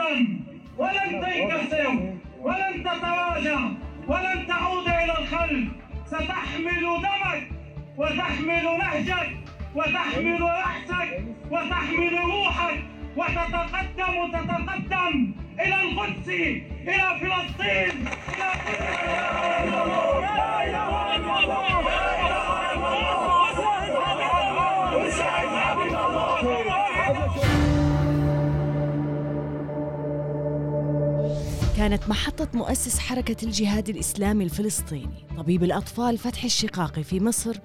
تهزم ولن تنكسر ولن تتراجع ولن تعود إلى الخلف. ستحمل دمك وتحمل نهجك وتحمل رأسك وتحمل روحك وتتقدم وتتقدم إلى القدس إلى فلسطين. إلى كانت محطة مؤسس حركة الجهاد الإسلامي الفلسطيني. طبيب الأطفال فتحي الشقاقي في مصر.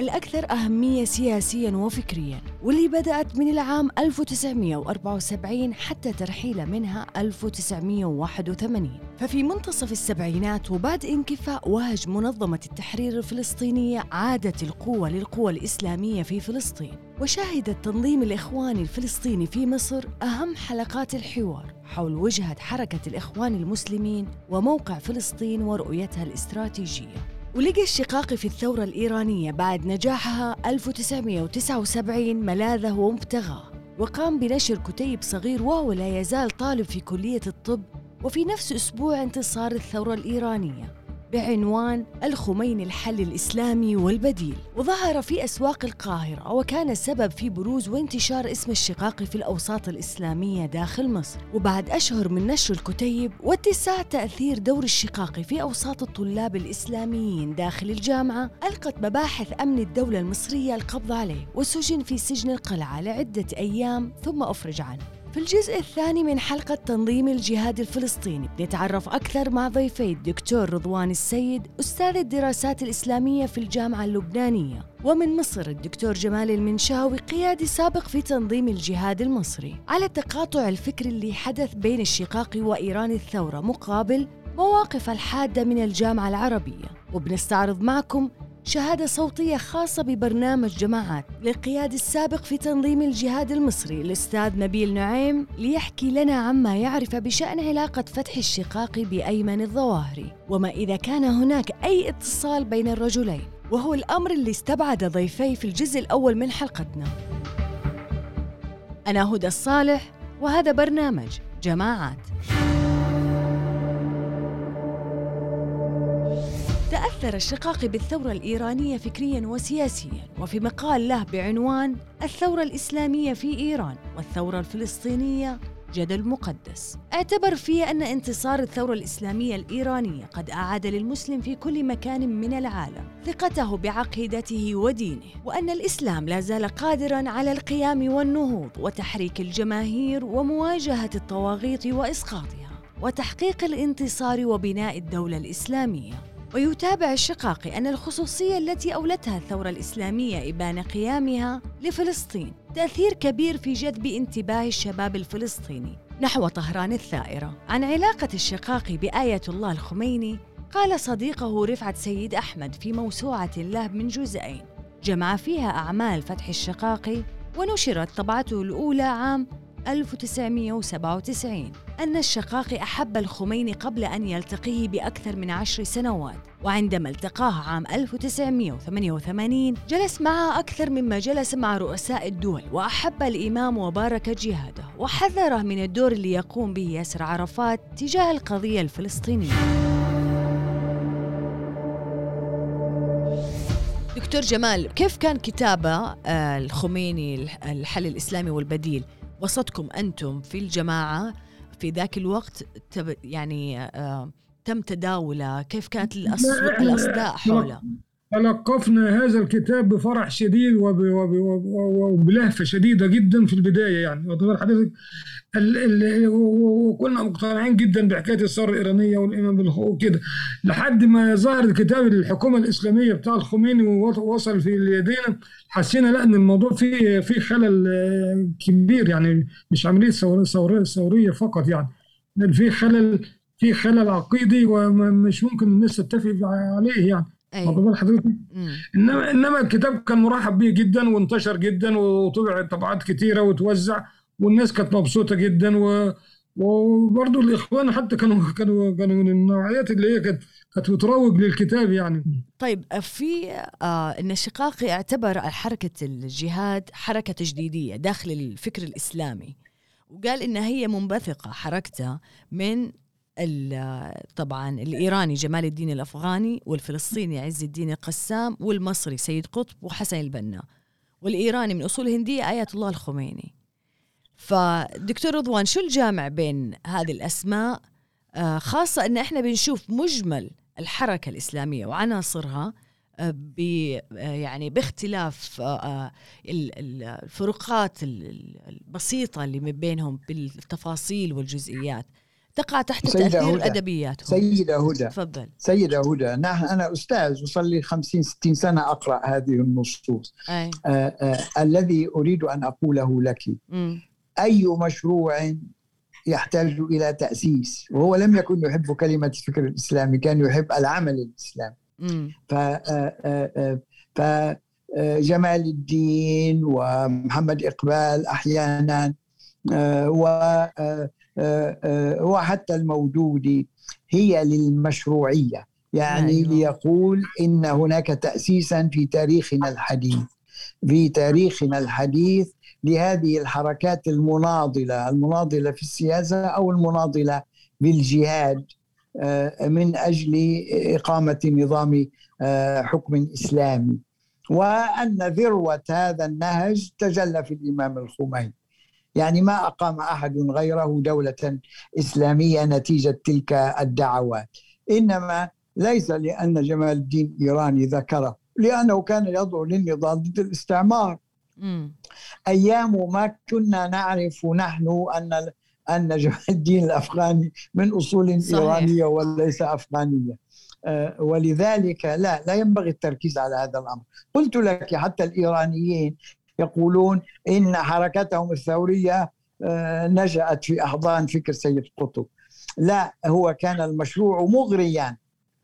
الأكثر أهمية سياسياً وفكرياً واللي بدأت من العام 1974 حتى ترحيله منها 1981 ففي منتصف السبعينات وبعد انكفاء وهج منظمة التحرير الفلسطينية عادت القوة للقوى الإسلامية في فلسطين وشهد التنظيم الإخواني الفلسطيني في مصر أهم حلقات الحوار حول وجهة حركة الإخوان المسلمين وموقع فلسطين ورؤيتها الاستراتيجية. ولقى الشقاقي في الثورة الإيرانية بعد نجاحها 1979 ملاذه ومبتغاه وقام بنشر كتيب صغير وهو لا يزال طالب في كلية الطب وفي نفس أسبوع انتصار الثورة الإيرانية. بعنوان الخميني الحل الإسلامي والبديل. وظهر في أسواق القاهرة وكان السبب في بروز وانتشار اسم الشقاقي في الأوساط الإسلامية داخل مصر. وبعد أشهر من نشر الكتيب واتساع تأثير دور الشقاقي في أوساط الطلاب الإسلاميين داخل الجامعة ألقت مباحث أمن الدولة المصرية القبض عليه وسجن في سجن القلعة لعدة أيام ثم أفرج عنه. في الجزء الثاني من حلقة تنظيم الجهاد الفلسطيني نتعرف أكثر مع ضيفي الدكتور رضوان السيد أستاذ الدراسات الإسلامية في الجامعة اللبنانية ومن مصر الدكتور جمال المنشاوي قيادي سابق في تنظيم الجهاد المصري. على التقاطع الفكري اللي حدث بين الشقاق وإيران الثورة مقابل مواقف الحادة من الجامعة العربية وبنستعرض معكم شهادة صوتية خاصة ببرنامج جماعات للقيادي السابق في تنظيم الجهاد المصري. الأستاذ نبيل نعيم ليحكي لنا عما يعرف بشأن علاقة فتح الشقاق بأيمن الظواهري. وما إذا كان هناك أي اتصال بين الرجلين وهو الأمر اللي استبعد ضيفي في الجزء الأول من حلقتنا. أنا هدى الصالح وهذا برنامج جماعات. تأثر الشقاقي بالثورة الإيرانية فكريا وسياسيا وفي مقال له بعنوان الثورة الإسلامية في إيران والثورة الفلسطينية جدل مقدس اعتبر فيه أن انتصار الثورة الإسلامية الإيرانية قد أعاد للمسلم في كل مكان من العالم ثقته بعقيدته ودينه وأن الإسلام لا زال قادرا على القيام والنهوض وتحريك الجماهير ومواجهة الطواغيت وإسقاطها وتحقيق الانتصار وبناء الدولة الإسلامية. ويتابع الشقاقي أن الخصوصية التي أولتها الثورة الإسلامية إبان قيامها لفلسطين. تأثير كبير في جذب انتباه الشباب الفلسطيني. نحو طهران الثائرة. عن علاقة الشقاقي بآية الله الخميني قال صديقه رفعت سيد أحمد في موسوعة له من جزئين. جمع فيها أعمال فتح الشقاقي ونشرت طبعته الأولى عام 1997 أن الشقاقي أحب الخميني قبل أن يلتقيه بأكثر من عشر سنوات وعندما التقاه عام 1988 جلس معه أكثر مما جلس مع رؤساء الدول وأحب الإمام وبارك جهاده وحذره من الدور اللي يقوم به ياسر عرفات تجاه القضية الفلسطينية. دكتور جمال كيف كان كتابة آه، الخميني الحل الإسلامي والبديل؟ وسطكم أنتم في الجماعة في ذاك الوقت يعني آه، تم تداوله؟ كيف كانت الأصداء حوله؟ تلقفنا هذا الكتاب بفرح شديد وبلهفة شديدة جدا في البداية يعني. واخد حضرتك وكنا مقتنعين جدا بحكاية الثورة الإيرانية والإمام وكده. لحد ما ظهر الكتاب الحكومة الإسلامية بتاع الخميني ووصل في يدينا حسينا لا إن الموضوع فيه فيه خلل آه، كبير يعني مش عملية ثورية ثورية فقط يعني. في خلل في خلل عقيدي ومش ممكن الناس تتفق عليه يعني. أيوة. حضرتك انما إنما الكتاب كان مرحب به جدا وانتشر جدا وطبع طبعات كثيره وتوزع. والناس كانت مبسوطة جدا و وبرضه الإخوان حتى كانوا كانوا كانوا من النوعيات اللي هي كانت كانت بتروج للكتاب يعني. طيب في آه إن الشقاقي اعتبر حركة الجهاد حركة تجديدية داخل الفكر الإسلامي. وقال إنها هي منبثقة حركتها من طبعا الإيراني جمال الدين الأفغاني والفلسطيني عز الدين القسام والمصري سيد قطب وحسن البنا. والإيراني من أصول هندية آيات الله الخميني. فدكتور رضوان شو الجامع بين هذه الأسماء آه، خاصة أن إحنا بنشوف مجمل الحركة الإسلامية وعناصرها آه، ب آه، يعني باختلاف الفروقات البسيطة اللي من بينهم بالتفاصيل والجزئيات تقع تحت تأثير هدى. أدبياتهم سيدة هدى تفضل سيدة هدى نحن أنا أستاذ وصل لي 50 60 سنة أقرأ هذه النصوص أي. آه آه الذي أريد أن أقوله لك م. أي مشروع يحتاج إلى تأسيس؟ وهو لم يكن يحب كلمة الفكر الإسلامي كان يحب العمل الإسلامي. ف فجمال الدين ومحمد إقبال أحيانا وحتى الموجود هي للمشروعية. يعني أيوة. ليقول إن هناك تأسيسا في تاريخنا الحديث. في تاريخنا الحديث لهذه الحركات المناضلة المناضلة في السياسة أو المناضلة بالجهاد آه، من أجل إقامة نظام آه، حكم إسلامي. وأن ذروة هذا النهج تجلى في الإمام الخميني. يعني ما أقام أحد غيره دولة إسلامية نتيجة تلك الدعوات. إنما ليس لأن جمال الدين الايراني ذكره لأنه كان يدعو للنضال ضد الاستعمار. أيام ما كنا نعرف نحن أن أن جمال الدين الأفغاني من أصول صحيح. إيرانية وليس أفغانية. آه، ولذلك لا لا ينبغي التركيز على هذا الأمر. قلت لك حتى الإيرانيين يقولون إن حركتهم الثورية آه، نشأت في أحضان فكر سيد قطب. لا هو كان المشروع مغريا.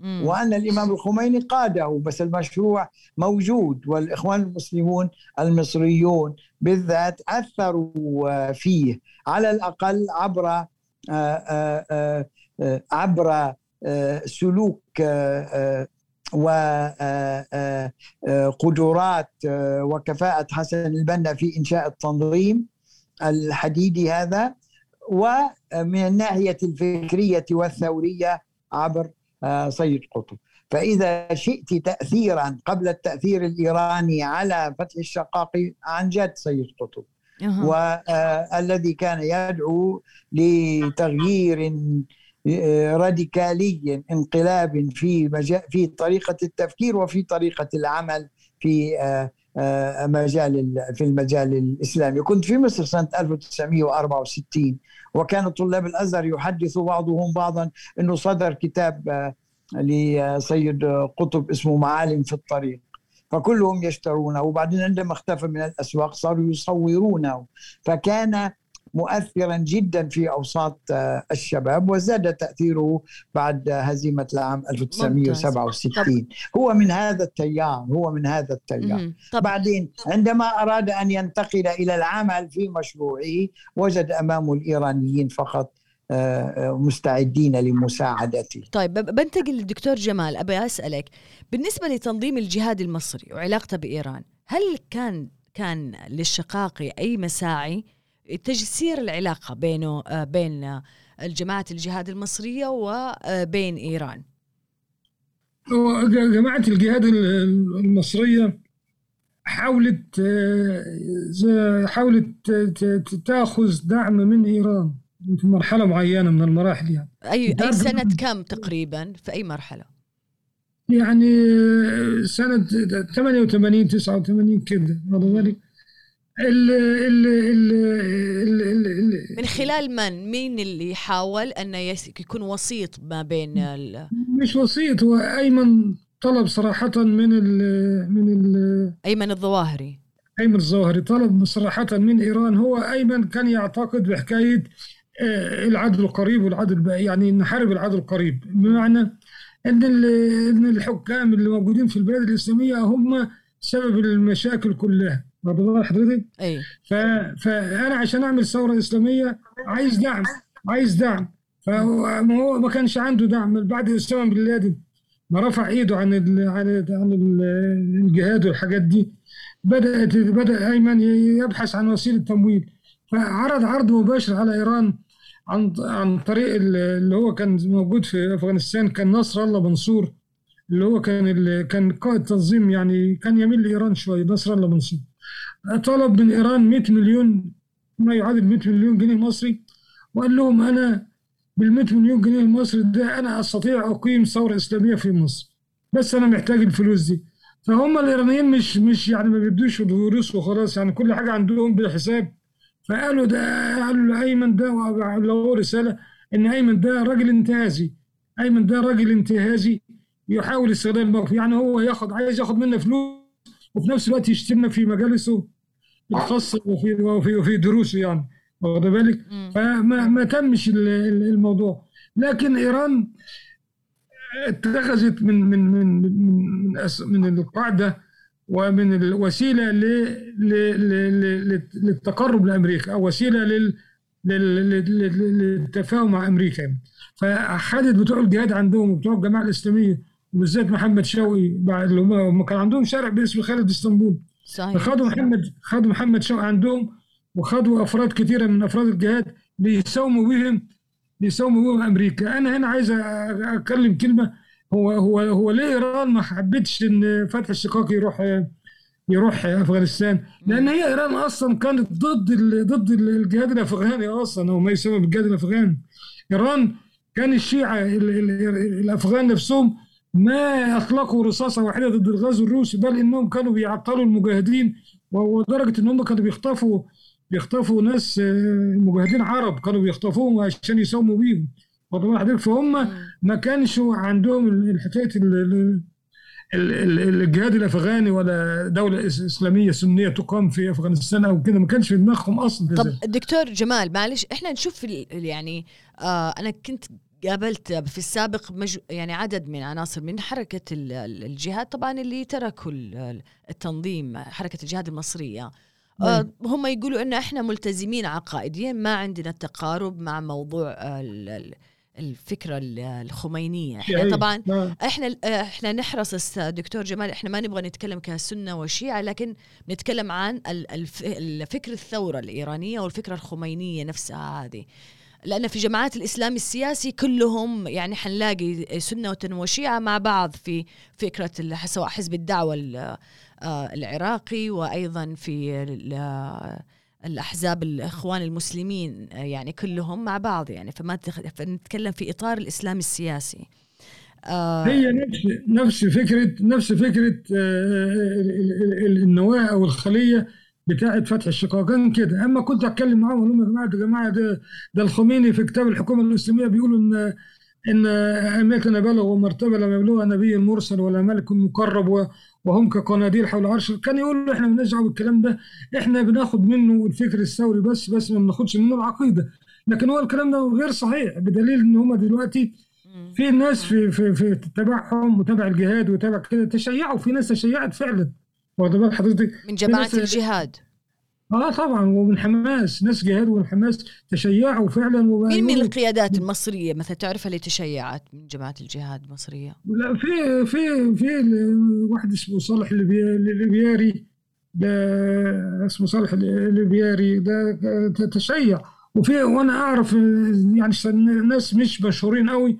وأن الإمام الخميني قاده بس المشروع موجود. والإخوان المسلمون المصريون بالذات أثروا فيه على الأقل عبر عبر سلوك وقدرات وكفاءة حسن البنا في إنشاء التنظيم الحديدي هذا ومن الناحية الفكرية والثورية عبر سيد قطب. فإذا شئت تأثيرا قبل التأثير الإيراني على فتح الشقاق عن جد سيد قطب. والذي كان يدعو لتغيير آه، راديكالي انقلاب في في طريقة التفكير وفي طريقة العمل في آه، مجال في المجال الإسلامي، كنت في مصر سنة 1964 وكان طلاب الأزهر يحدث بعضهم بعضا إنه صدر كتاب آه، لسيد قطب اسمه معالم في الطريق. فكلهم يشترونه وبعدين عندما اختفى من الأسواق صاروا يصورونه. فكان مؤثرا جدا في أوساط آه، الشباب وزاد تأثيره بعد هزيمة العام 1967 هو من هذا التيار هو من هذا التيار. بعدين عندما أراد أن ينتقل إلى العمل في مشروعه وجد امامه الإيرانيين فقط آه، آه، مستعدين لمساعدته. طيب بنتقل للدكتور جمال. أبي أسألك بالنسبة لتنظيم الجهاد المصري وعلاقته بإيران هل كان كان للشقاقي أي مساعي؟ تجسير العلاقة بينه آه، بين الجماعة الجهاد المصرية وبين إيران. جماعة الجهاد المصرية حاولت حاولت تأخذ دعم من إيران في مرحلة معينة من المراحل يعني. أي أي سنة كم تقريبا؟ في أي مرحلة؟ يعني سنة 88 89 كده بالك ال ال ال ال ال من خلال من؟ مين اللي حاول أنه يكون وسيط ما بين ال؟ مش وسيط هو أيمن طلب صراحة من ال من ال أيمن الظواهري. أيمن الظواهري طلب صراحة من إيران. هو أيمن كان يعتقد بحكاية آه، العدل القريب والعدل يعني نحارب العدل القريب. بمعنى إن إن الحكام اللي موجودين في البلاد الإسلامية هم سبب المشاكل كلها. واضح حضرتك؟ أي. فانا عشان أعمل ثورة إسلامية عايز دعم عايز دعم. فهو ما كانش عنده دعم. بعد اسامه بن لادن ما رفع إيده عن ال عن ال عن الجهاد والحاجات دي. بدات بدأ أيمن يبحث عن وسيلة تمويل. فعرض عرض مباشر على إيران عن عن طريق اللي هو كان موجود في أفغانستان كان نصر الله منصور اللي هو كان اللي كان قائد تنظيم يعني كان يميل لإيران شوية نصر الله منصور. طلب من إيران 100 مليون ما يعادل 100 مليون جنيه مصري وقال لهم أنا بال 100 مليون جنيه المصري ده أنا أستطيع أقيم ثورة إسلامية في مصر بس أنا محتاج الفلوس دي. فهم الإيرانيين مش مش يعني ما بيبدوش فلوس وخلاص يعني كل حاجة عندهم بالحساب. فقالوا ده قالوا لأيمن ده له رسالة إن أيمن ده راجل انتهازي أيمن ده راجل انتهازي يحاول استغلال الموقف يعني هو ياخد عايز ياخد منا فلوس وفي نفس الوقت يشتمنا في مجالسه. الخاصة وفي وفي وفي دروسه يعني. واخد بالك؟ فما ما تمش الموضوع. لكن إيران اتخذت من من من من من القاعدة ومن الوسيله للتقرب لأمريكا أو وسيلة لل للتفاهم مع أمريكا. فاخذت بتوع الجهاد عندهم وبتوع الجماعة الإسلامية وبالذات محمد شوقي بعد اللي هم كان عندهم شارع باسم خالد إسطنبول. صحيح. فخدوا محمد خدوا محمد شوقي عندهم وخدوا أفراد كثيرة من أفراد الجهاد ليساوموا بهم ليساوموا بهم أمريكا. أنا هنا عايز أتكلم كلمة. هو هو هو ليه إيران ما حبتش إن فتح الشقاق يروح يروح أفغانستان؟ لأن هي إيران أصلا كانت ضد ضد الجهاد الأفغاني أصلا أو ما يسمى بالجهاد الأفغاني. إيران كان الشيعة الأفغان نفسهم ما اطلقوا رصاصة واحدة ضد الغزو الروسي بل إنهم كانوا بيعطلوا المجاهدين ولدرجة ان هم كانوا بيخطفوا بيخطفوا ناس آه، مجاهدين عرب كانوا بيخطفوهم عشان يساوموا بيهم. فهم ما كانش عندهم الحكاية الجهاد الأفغاني ولا دولة إسلامية سنية تقام في أفغانستان أو كده ما كانش في دماغهم أصلا. طب دكتور جمال معلش إحنا نشوف يعني آه أنا كنت قابلت في السابق مج... يعني عدد من عناصر من حركة الجهاد طبعا اللي تركوا التنظيم حركة الجهاد المصرية. آه هم يقولوا إن إحنا ملتزمين عقائديا ما عندنا تقارب مع موضوع الفكرة الخمينية. إحنا طبعا إحنا إحنا نحرص دكتور جمال إحنا ما نبغى نتكلم كسنة وشيعة لكن نتكلم عن الفكر الثورة الإيرانية والفكرة الخمينية نفسها هذه. لأن في جماعات الإسلام السياسي كلهم يعني حنلاقي سنة وشيعة مع بعض في فكرة سواء حزب الدعوة آه، العراقي وأيضا في الأحزاب الإخوان المسلمين آه، يعني كلهم مع بعض يعني. فما فنتكلم في إطار الإسلام السياسي. آه هي نفس نفس فكرة نفس فكرة النواة أو الخلية بتاعه فتح الشقاقين كده. أما كنت أتكلم معاهم أقول لهم يا جماعة يا جماعة ده ده الخميني في كتاب الحكومة الإسلامية بيقولوا إن إن ائمتنا بلغوا مرتبه لم يبلغها نبي مرسل ولا ملك مقرب وهم كقناديل حول عرش كان يقول إحنا مالناش دعوه بالكلام ده إحنا بناخد منه الفكر الثوري بس بس ما بناخدش منه العقيدة. لكن هو الكلام ده غير صحيح بدليل إن هم دلوقتي في ناس في في في تبعهم وتبع الجهاد وتبع كده تشيعوا في ناس تشيعت فعلا. بال حضرتك من جماعة الجهاد. آه طبعا ومن حماس ناس جهاد ومن حماس تشيعوا فعلا مين من القيادات المصرية مثلا تعرف اللي تشيعت من جماعة الجهاد المصرية؟ لا في في في واحد اسمه صالح الليبياري ده اسمه صالح الليبياري ده تشيع. وفي وأنا أعرف يعني ناس مش مشهورين قوي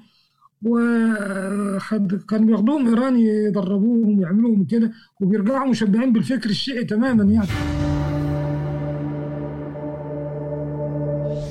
وكانوا بياخدوهم إيران يدربوهم ويعملوهم كده وبيرجعوا مشبعين بالفكر الشيعي تماما يعني.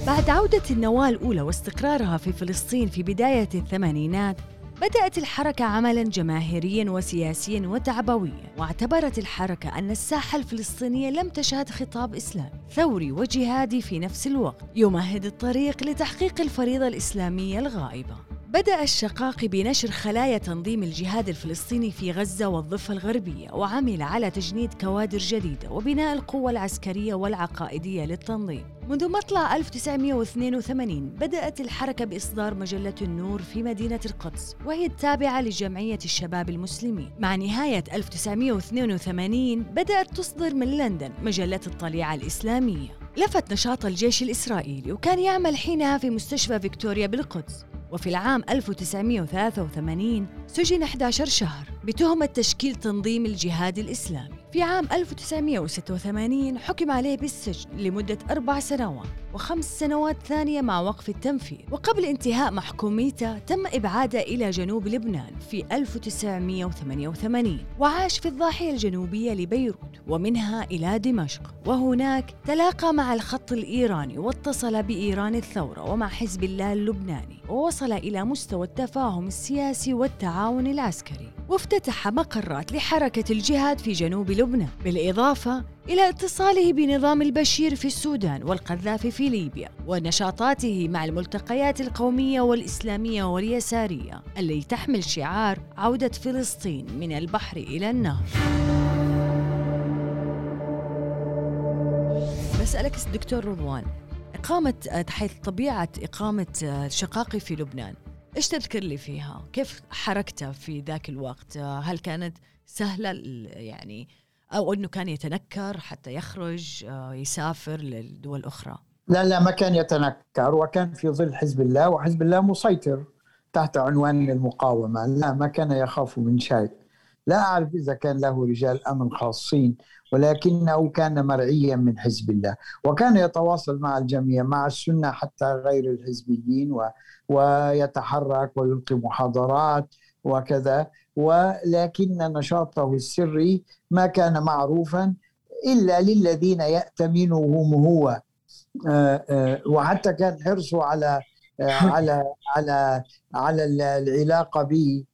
بعد عودة النواة الأولى واستقرارها في فلسطين في بداية الثمانينات بدأت الحركة عملا جماهيريا وسياسيا وتعبويا واعتبرت الحركة أن الساحة الفلسطينية لم تشهد خطاب إسلامي ثوري وجهادي في نفس الوقت يمهد الطريق لتحقيق الفريضة الإسلامية الغائبة. بدأ الشقاقي بنشر خلايا تنظيم الجهاد الفلسطيني في غزة والضفة الغربية وعمل على تجنيد كوادر جديدة وبناء القوة العسكرية والعقائدية للتنظيم. منذ مطلع 1982 بدأت الحركة بإصدار مجلة النور في مدينة القدس وهي التابعة لجمعية الشباب المسلمين. مع نهاية 1982 بدأت تصدر من لندن مجلة الطليعة الإسلامية. لفت نشاط الجيش الإسرائيلي وكان يعمل حينها في مستشفى فيكتوريا بالقدس. وفي العام 1983 سجن 11 شهر بتهمة تشكيل تنظيم الجهاد الإسلامي. في عام 1986 حكم عليه بالسجن لمدة أربع سنوات وخمس سنوات ثانية مع وقف التنفيذ. وقبل انتهاء محكوميته تم إبعاده إلى جنوب لبنان في 1988 وعاش في الضاحية الجنوبية لبيروت ومنها إلى دمشق. وهناك تلاقى مع الخط الإيراني واتصل بإيران الثورة ومع حزب الله اللبناني ووصل إلى مستوى التفاهم السياسي والتعاون العسكري. وافتتح مقرات لحركة الجهاد في جنوب لبنان بالإضافة إلى اتصاله بنظام البشير في السودان والقذافي في ليبيا ونشاطاته مع الملتقيات القومية والإسلامية واليسارية التي تحمل شعار عودة فلسطين من البحر إلى النهر. بسألك دكتور رضوان إقامة حيث طبيعة إقامة شقاقي في لبنان إيش تذكر لي فيها؟ كيف حركته في ذاك الوقت؟ هل كانت سهلة يعني أو أنه كان يتنكر حتى يخرج يسافر للدول الأخرى؟ لا لا ما كان يتنكر وكان في ظل حزب الله وحزب الله مسيطر تحت عنوان المقاومة لا ما كان يخاف من شيء لا أعرف إذا كان له رجال أمن خاصين ولكنه كان مرعيا من حزب الله وكان يتواصل مع الجميع مع السنة حتى غير الحزبيين و... ويتحرك ويلقي محاضرات وكذا ولكن نشاطه السري ما كان معروفا إلا للذين يأتمنهم هو. وحتى كان حرصه على على على على العلاقة بي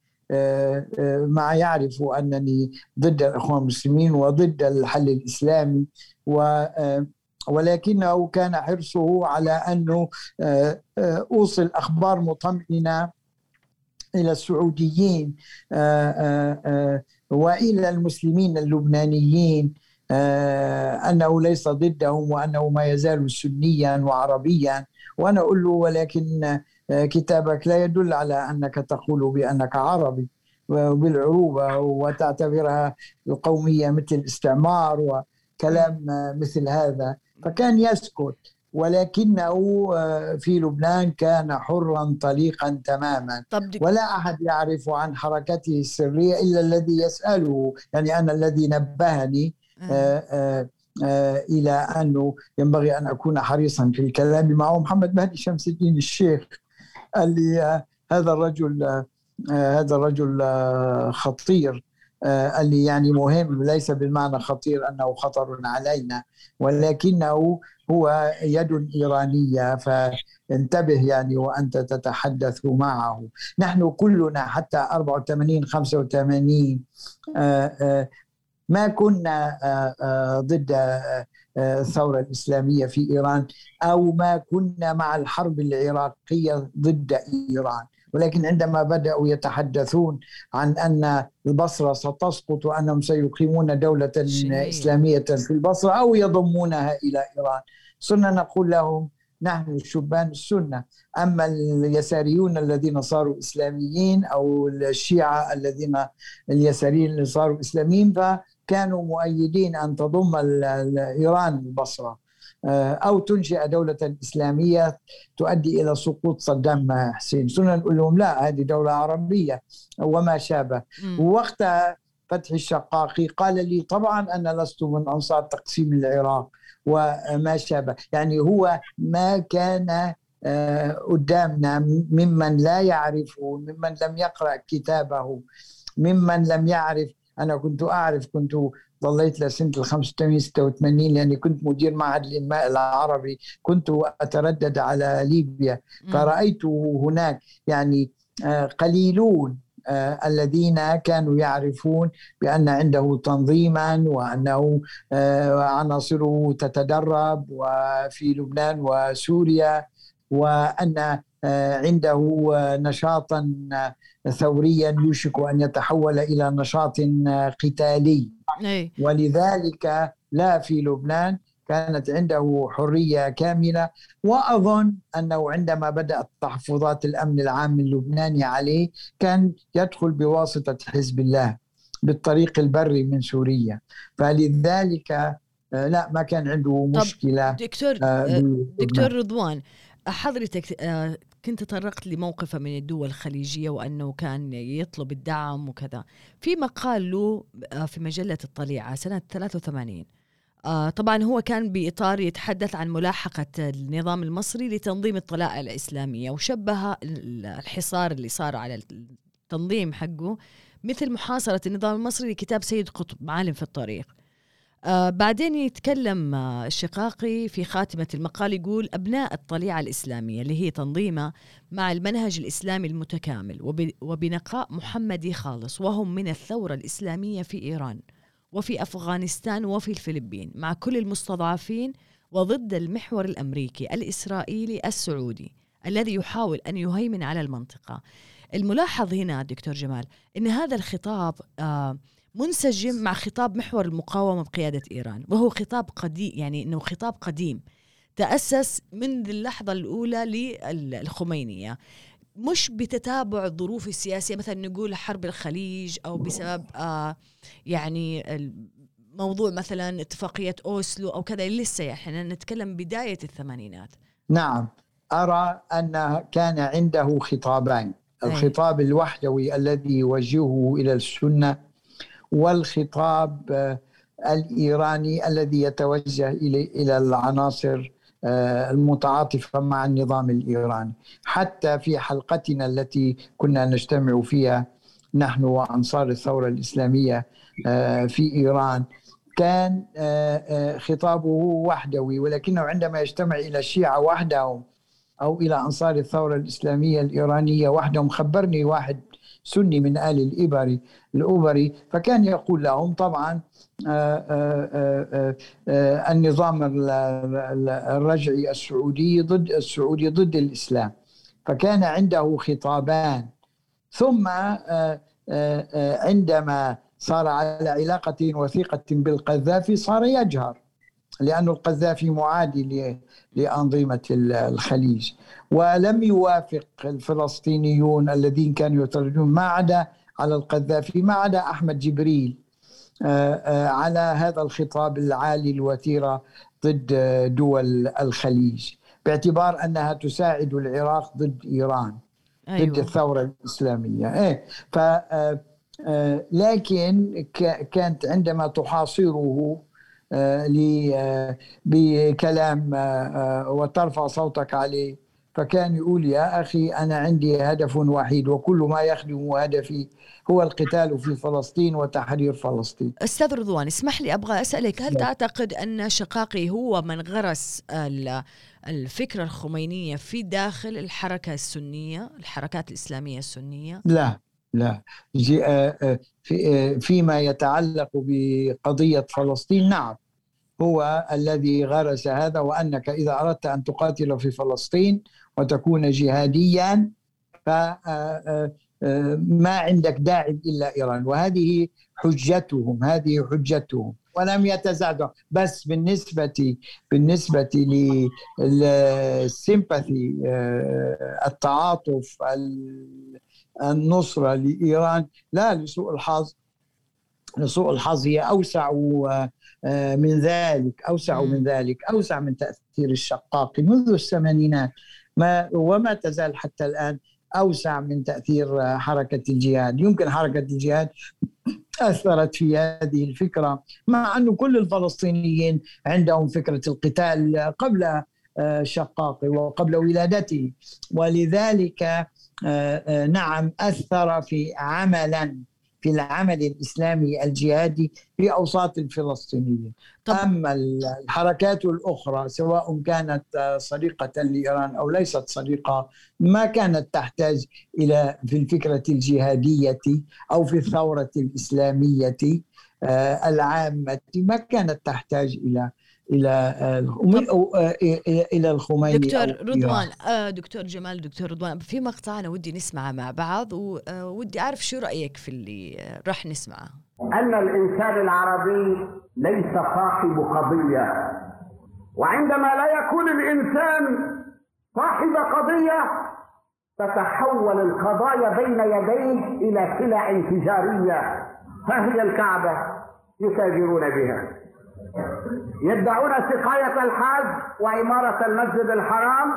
مع يعرف أنني ضد الإخوان المسلمين وضد الحل الإسلامي و ولكنه كان حرصه على أنه أوصل أخبار مطمئنة إلى السعوديين وإلى المسلمين اللبنانيين أنه ليس ضدهم وأنه ما يزال سنيا وعربيا. وأنا أقول له ولكن كتابك لا يدل على أنك تقول بأنك عربي بالعروبه وتعتبرها القوميه مثل الاستعمار وكلام مثل هذا. فكان يسكت ولكنه في لبنان كان حرا طليقا تماما. ولا أحد يعرف عن حركته السرية إلا الذي يسأله يعني أنا الذي نبهني آآ آآ آآ إلى أنه ينبغي أن أكون حريصا في الكلام معه. محمد مهدي شمس الدين الشيخ. قال لي هذا الرجل هذا الرجل خطير. قال لي يعني مهم ليس بالمعنى خطير أنه خطر علينا ولكنه هو يد إيرانية فانتبه يعني وأنت تتحدث معه. نحن كلنا حتى 84 85 ما كنا ضد الثورة الإسلامية في إيران أو ما كنا مع الحرب العراقية ضد إيران. ولكن عندما بدأوا يتحدثون عن أن البصرة ستسقط وأنهم سيقيمون دولة شيء. إسلامية في البصرة أو يضمونها إلى إيران. صرنا نقول لهم نحن شبان السنة. أما اليساريون الذين صاروا إسلاميين أو الشيعة الذين اليساريين اللي صاروا إسلاميين فكانوا مؤيدين أن تضم إيران البصرة. أو تنشئ دولة إسلامية تؤدي إلى سقوط صدام حسين. صرنا نقول لهم لا هذه دولة عربية وما شابه. ووقتها فتح الشقاقي قال لي طبعا أنا لست من أنصار تقسيم العراق وما شابه. يعني هو ما كان قدامنا ممن لا يعرفه ممن لم يقرأ كتابه ممن لم يعرف أنا كنت أعرف كنت ظليت لسنة ال 85 86 لأني كنت مدير معهد الإنماء العربي كنت أتردد على ليبيا. فرأيت هناك يعني قليلون الذين كانوا يعرفون بأن عنده تنظيما وأنه عناصره تتدرب وفي لبنان وسوريا وأن عنده نشاطا ثوريا يوشك أن يتحول إلى نشاط قتالي. ولذلك لا في لبنان كانت عنده حرية كاملة. وأظن أنه عندما بدأت تحفظات الأمن العام اللبناني عليه كان يدخل بواسطة حزب الله بالطريق البري من سوريا. فلذلك لا ما كان عنده مشكلة دكتور دكتور رضوان حضرتك كنت تطرقت لموقفه من الدول الخليجية وأنه كان يطلب الدعم وكذا. في مقال له آه، في مجلة الطليعة سنة 83 آه طبعا هو كان بإطار يتحدث عن ملاحقة النظام المصري لتنظيم الطلائع الإسلامية وشبه الحصار اللي صار على التنظيم حقه مثل محاصرة النظام المصري لكتاب سيد قطب معالم في الطريق. آه بعدين يتكلم آه الشقاقي في خاتمة المقال يقول أبناء الطليعة الإسلامية اللي هي تنظيمة مع المنهج الإسلامي المتكامل وبنقاء محمدي خالص وهم من الثورة الإسلامية في إيران وفي أفغانستان وفي الفلبين مع كل المستضعفين وضد المحور الأمريكي الإسرائيلي السعودي الذي يحاول أن يهيمن على المنطقة. الملاحظ هنا دكتور جمال أن هذا الخطاب آه منسجم مع خطاب محور المقاومة بقيادة إيران وهو خطاب قديم يعني أنه خطاب قديم تأسس منذ اللحظة الأولى للخمينية. مش بتتابع الظروف السياسية مثلا نقول حرب الخليج أو بسبب آه يعني موضوع مثلا اتفاقية أوسلو أو كذا لسه إحنا نتكلم بداية الثمانينات. نعم. أرى أن كان عنده خطابين. الخطاب الوحدوي الذي يوجهه إلى السنة والخطاب آه، الإيراني الذي يتوجه إلى العناصر آه، المتعاطفة مع النظام الإيراني. حتى في حلقتنا التي كنا نجتمع فيها نحن وأنصار الثورة الإسلامية آه، في إيران كان خطابه وحدوي. ولكنه عندما يجتمع إلى الشيعة وحدهم أو إلى أنصار الثورة الإسلامية الإيرانية وحدهم خبرني واحد سني من آل الإبري الأوبري فكان يقول لهم طبعا آه، آه، آه، النظام الرجعي السعودي ضد السعودي ضد الإسلام. فكان عنده خطابان. ثم عندما صار على علاقة وثيقة بالقذافي صار يجهر. لأن القذافي معادي لأنظمة الخليج ولم يوافق الفلسطينيون الذين كانوا يترددون ما عدا على القذافي ما عدا أحمد جبريل آه، آه، على هذا الخطاب العالي الوتيرة ضد دول الخليج باعتبار أنها تساعد العراق ضد إيران أيوة. ضد الثورة الإسلامية إيه ف آه، لكن كانت عندما تحاصره بكلام وترفع صوتك عليه. فكان يقول يا أخي أنا عندي هدف وحيد وكل ما يخدم هدفي هو القتال في فلسطين وتحرير فلسطين. أستاذ رضوان اسمح لي أبغى أسألك هل تعتقد أن شقاقي هو من غرس الفكرة الخمينية في داخل الحركة السنية الحركات الإسلامية السنية؟ لا لا. آه، آه، آه، فيما يتعلق بقضية فلسطين نعم. هو الذي غرس هذا وأنك إذا أردت أن تقاتل في فلسطين وتكون جهاديا فما آه، آه، عندك داعي إلا إيران. وهذه حجتهم هذه حجتهم. ولم يتزعزعوا. بس بالنسبة بالنسبة للسيمباثي آه، التعاطف النصرة لإيران لا لسوء الحظ لسوء الحظ هي أوسع آه، من ذلك أوسع من ذلك أوسع من تأثير الشقاق منذ الثمانينات. ما وما تزال حتى الآن أوسع من تأثير حركة الجهاد. يمكن حركة الجهاد أثرت في هذه الفكرة مع أن كل الفلسطينيين عندهم فكرة القتال قبل آه، شقاقي وقبل ولادته. ولذلك آه، نعم أثر في عملا. في العمل الإسلامي الجهادي في أوساط الفلسطينيين طب. أما الحركات الأخرى سواء كانت صديقة لإيران أو ليست صديقة ما كانت تحتاج إلى في الفكرة الجهادية أو في الثورة الإسلامية آه، العامة ما كانت تحتاج إلى إلى آه، إلى الخميني دكتور رضوان آه دكتور جمال دكتور رضوان في مقطع أنا ودي نسمعه مع بعض وودي أعرف شو رأيك في اللي راح نسمعه. أن الإنسان العربي ليس صاحب قضية وعندما لا يكون الإنسان صاحب قضية تتحول القضايا بين يديه إلى سلع تجاريه ها هي الكعبة يتاجرون بها. يدعون سقاية الحاج وعمارة المسجد الحرام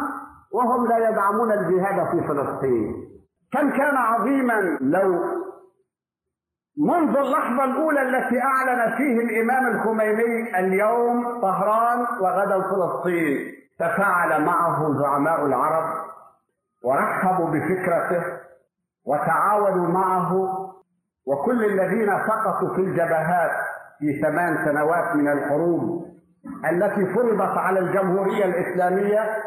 وهم لا يدعمون الجهاد في فلسطين. كم كان عظيما لو منذ اللحظة الأولى التي أعلن فيه الإمام الخميني اليوم طهران وغدا فلسطين تفاعل معه زعماء العرب ورحبوا بفكرته وتعاونوا معه وكل الذين سقطوا في الجبهات في ثمان سنوات من الحروب التي فرضت على الجمهورية الإسلامية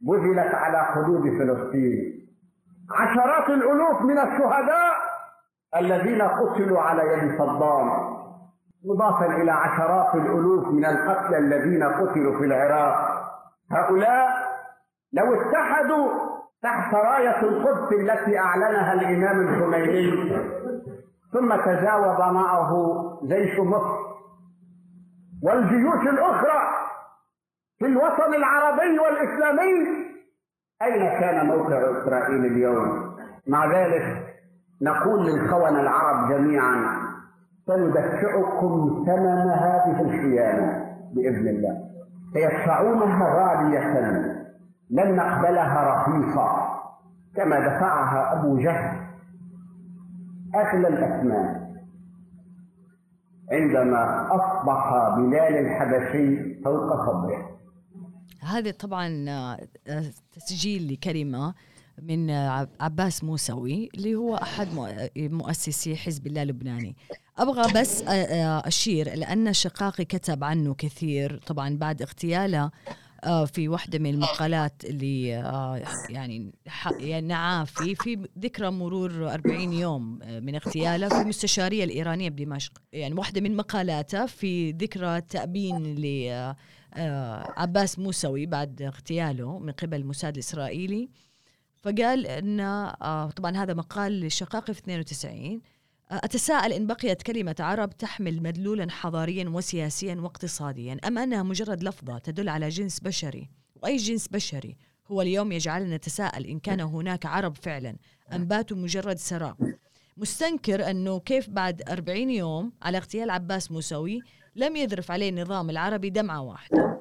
بذلت على حدود فلسطين. عشرات الألوف من الشهداء الذين قتلوا على يد صدام. مضافا إلى عشرات الألوف من القتلى الذين قتلوا في العراق. هؤلاء لو اتحدوا تحت راية القدس التي أعلنها الإمام الخميني ثم تجاوب معه جيش مصر. والجيوش الأخرى في الوطن العربي والإسلامي أين كان موقع إسرائيل اليوم؟ مع ذلك نقول للخونة العرب جميعا سندفعكم ثمن هذه الخيانة بإذن الله. سيدفعونها غالية لن نقبلها رخيصة كما دفعها أبو جهل. أغلى الأثمان. عندما أصبح بلال الحبشي فوق صدره. هذا طبعا آه، تسجيل لكلمة من عباس موسوي اللي هو أحد مؤسسي حزب الله اللبناني. أبغى بس آه، آه، أشير لأن شقاقي كتب عنه كثير طبعا بعد اغتياله. في واحدة من المقالات اللي يعني يعني نعافي في ذكرى مرور 40 يوم من اغتياله في المستشارية الإيرانية بدمشق. يعني واحدة من مقالاته في ذكرى تأبين لعباس موسوي بعد اغتياله من قبل الموساد الإسرائيلي. فقال إن آه، طبعا هذا مقال للشقاقي في 92 آه، أتساءل إن بقيت كلمة عرب تحمل مدلولا حضاريا وسياسيا واقتصاديا أم أنها مجرد لفظة تدل على جنس بشري؟ وأي جنس بشري؟ هو اليوم يجعلنا نتساءل إن كان هناك عرب فعلا أم باتوا مجرد سراء. مستنكر أنه كيف بعد 40 يوم على اغتيال عباس موسوي لم يذرف عليه النظام العربي دمعة واحدة.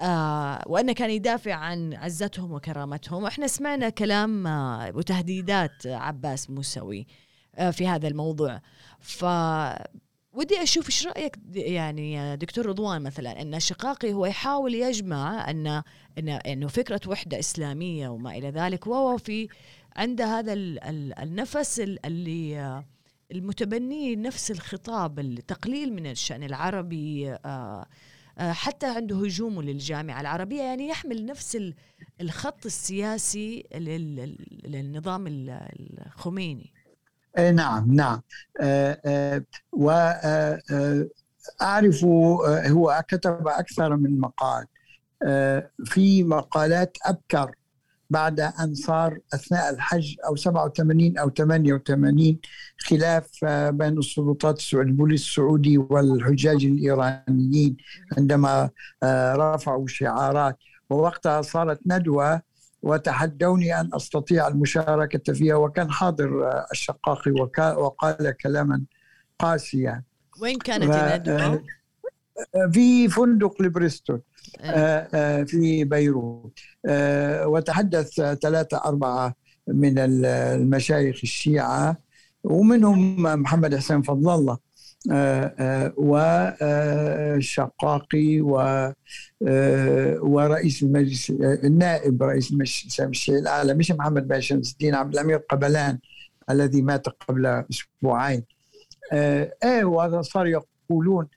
آه وأنه كان يدافع عن عزتهم وكرامتهم. وإحنا سمعنا كلام آه وتهديدات عباس موسوي. في هذا الموضوع. ف ودي أشوف إيش رأيك يعني دكتور رضوان مثلا إن شقاقي هو يحاول يجمع ان ان إنه فكرة وحدة إسلامية وما إلى ذلك وهو في عنده هذا النفس اللي آه، المتبني نفس الخطاب التقليل من الشأن العربي آه آه، حتى عنده هجومه للجامعة العربية. يعني يحمل نفس الخط السياسي للنظام الخميني. نعم نعم. آه، آه، وأعرف هو كتب أكثر من مقال. في مقالات أبكر بعد أن صار أثناء الحج أو 87 أو 88 خلاف آه، بين السلطات السعودية البوليس السعودي والحجاج الإيرانيين عندما آه، رفعوا شعارات. ووقتها صارت ندوة وتحدوني أن أستطيع المشاركة فيها وكان حاضر آه، الشقاقي وقال كلاما قاسيا وين كانت الندوة؟ في فندق لبريستول إيه. آه، آه، في بيروت آه، وتحدث ثلاثة أربعة من المشايخ الشيعة ومنهم محمد حسين فضل الله والشقاقي ورئيس المجلس النائب رئيس المجلس الشيعي الأعلى مش محمد بن شمس الدين عبد الأمير قبلان الذي مات قبل أسبوعين. إيه وصار يقولون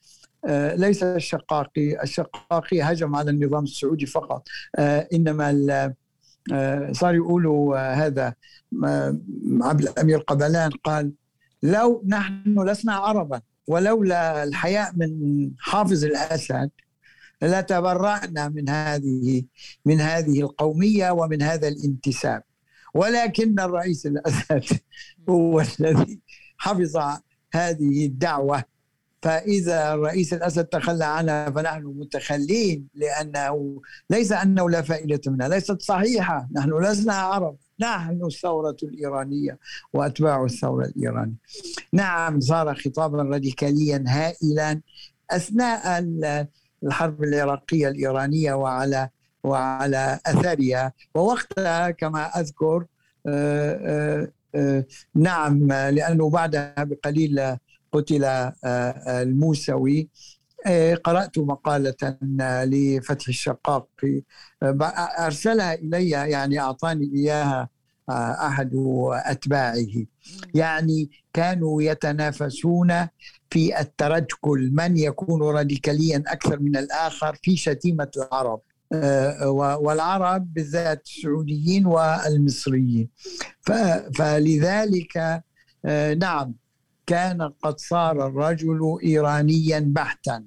آه، ليس الشقاقي الشقاقي هجم على النظام السعودي فقط. آه، إنما آه، صار يقولوا هذا عبد الأمير قبلان قال لو نحن لسنا عربا ولولا الحياء من حافظ الأسد لتبرأنا من هذه من هذه القومية ومن هذا الانتساب. ولكن الرئيس الأسد هو الذي حفظ هذه الدعوة. فإذا الرئيس الأسد تخلى عنها فنحن متخلين لأنه ليس أنه لا فائدة منها ليست صحيحة. نحن لسنا عرب. نحن الثورة الإيرانية وأتباع الثورة الإيرانية. نعم صار خطابا راديكاليا هائلا أثناء الحرب العراقية الإيرانية وعلى وعلى أثرها. ووقتها كما أذكر نعم لأنه بعدها بقليل قتل الموسوي. قرأت مقالة لفتح الشقاقي أرسلها إلي يعني أعطاني إياها أحد أتباعه. يعني كانوا يتنافسون في الترجل من يكون راديكاليا أكثر من الآخر في شتيمة العرب والعرب بالذات السعوديين والمصريين. فلذلك نعم كان قد صار الرجل إيرانيا بحتا.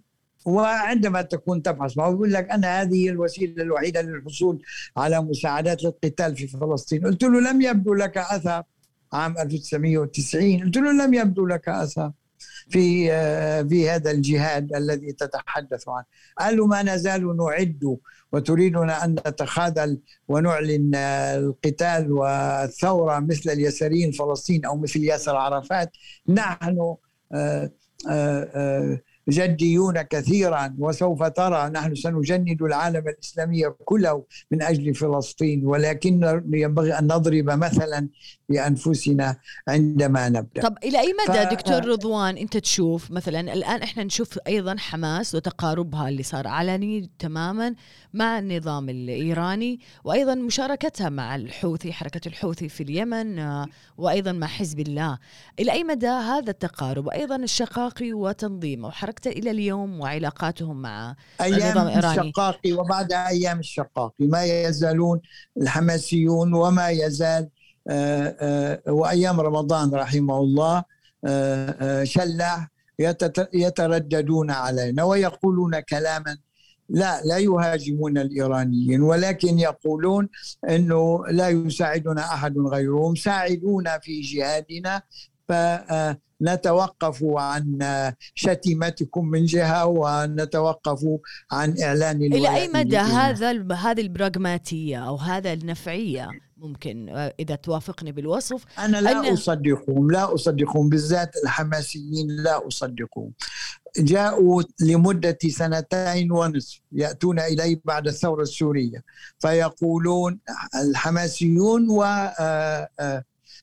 وعندما تكون تبحث ما بقول لك أنا هذه الوسيلة الوحيدة للحصول على مساعدات للقتال في فلسطين. قلت له لم يبدو لك أثر عام 1990 قلت له لم يبدو لك أثر في في هذا الجهاد الذي تتحدث عنه. قال له ما نزال نعد وتريدنا أن نتخاذل ونعلن القتال والثورة مثل اليساريين فلسطين أو مثل ياسر عرفات. نحن آآ آآ جديون كثيرا وسوف ترى نحن سنجند العالم الإسلامي كله من أجل فلسطين ولكن ينبغي أن نضرب مثلا بانفسنا عندما نبدأ. طب إلى أي مدى ف... دكتور رضوان أنت تشوف مثلا الآن إحنا نشوف أيضا حماس وتقاربها اللي صار علني تماما مع النظام الإيراني وأيضا مشاركتها مع الحوثي حركة الحوثي في اليمن وأيضا مع حزب الله. إلى أي مدى هذا التقارب وأيضا الشقاقي وتنظيمه وحركته إلى اليوم وعلاقاتهم مع أيام النظام الإيراني الشقاقي وبعد أيام الشقاقي ما يزالون الحماسيون وما يزال وأيام رمضان رحمه الله شلح يترددون علينا ويقولون كلاما لا لا يهاجمون الإيرانيين ولكن يقولون إنه لا يساعدنا أحد غيرهم ساعدونا في جهادنا فنتوقف عن شتيمتكم من جهة ونتوقف عن إعلان إلى أي مدى هذا هذه البراغماتية أو هذا النفعية؟ ممكن إذا توافقني بالوصف. أنا لا أن... أصدقهم لا أصدقهم بالذات الحماسيين لا أصدقهم. جاءوا لمدة سنتين ونصف يأتون إلي بعد الثورة السورية فيقولون الحماسيون و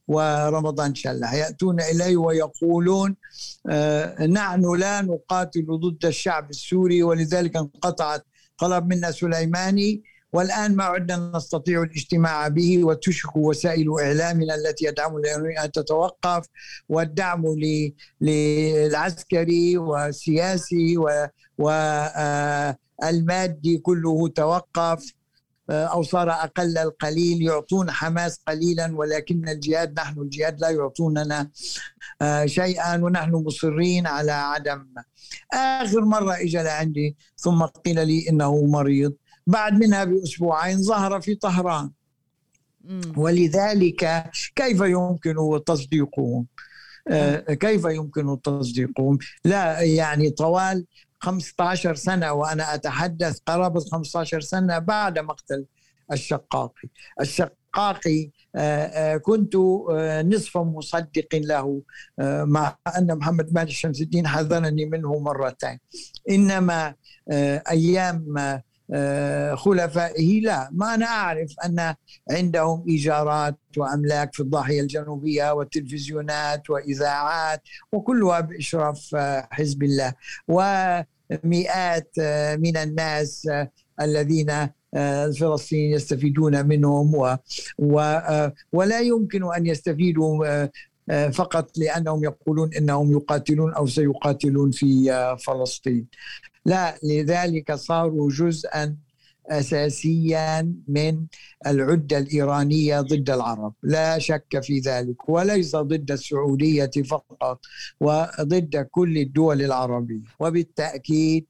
ورمضان شلح يأتون إلي ويقولون نحن لا نقاتل ضد الشعب السوري ولذلك انقطعت طلب منا سليماني. والآن ما عدنا نستطيع الاجتماع به وتشك وسائل إعلامنا التي يدعم أن تتوقف والدعم للعسكري والسياسي والمادي كله توقف. أو صار أقل القليل يعطون حماس قليلا ولكن الجهاد نحن الجهاد لا يعطوننا شيئا ونحن مصرين على عدم. آخر مرة إجا لعندي ثم قيل لي إنه مريض. بعد منها بأسبوعين ظهر في طهران. ولذلك كيف يمكن تصديقهم؟ كيف يمكن تصديقهم؟ لا يعني طوال 15 سنة وأنا أتحدث قرابة 15 سنة بعد مقتل الشقاقي. الشقاقي كنت نصف مصدق له مع أن محمد مالك شمس الدين حذرني منه مرتين. إنما أيام خلفائه. لا ما أنا أعرف أن عندهم إيجارات وأملاك في الضاحية الجنوبية والتلفزيونات وإذاعات وكلها بإشراف حزب الله. ومئات من الناس الذين الفلسطينيين يستفيدون منهم و و ولا يمكن أن يستفيدوا فقط لأنهم يقولون إنهم يقاتلون أو سيقاتلون في فلسطين. لا لذلك صاروا جزءا اساسيا من العدة الإيرانية ضد العرب. لا شك في ذلك وليس ضد السعودية فقط وضد كل الدول العربية. وبالتأكيد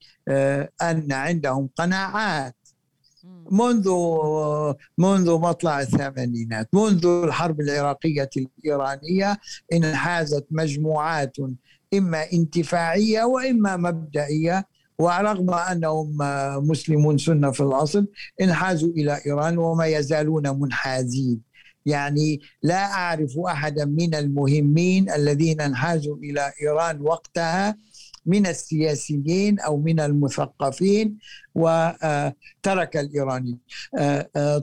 أن عندهم قناعات. منذ منذ مطلع الثمانينات منذ الحرب العراقية الإيرانية انحازت مجموعات إما انتفاعية وإما مبدئية ورغم أنهم مسلمون سنة في الأصل انحازوا إلى إيران وما يزالون منحازين. يعني لا أعرف أحدا من المهمين الذين انحازوا إلى إيران وقتها من السياسيين أو من المثقفين وترك الإيرانيين.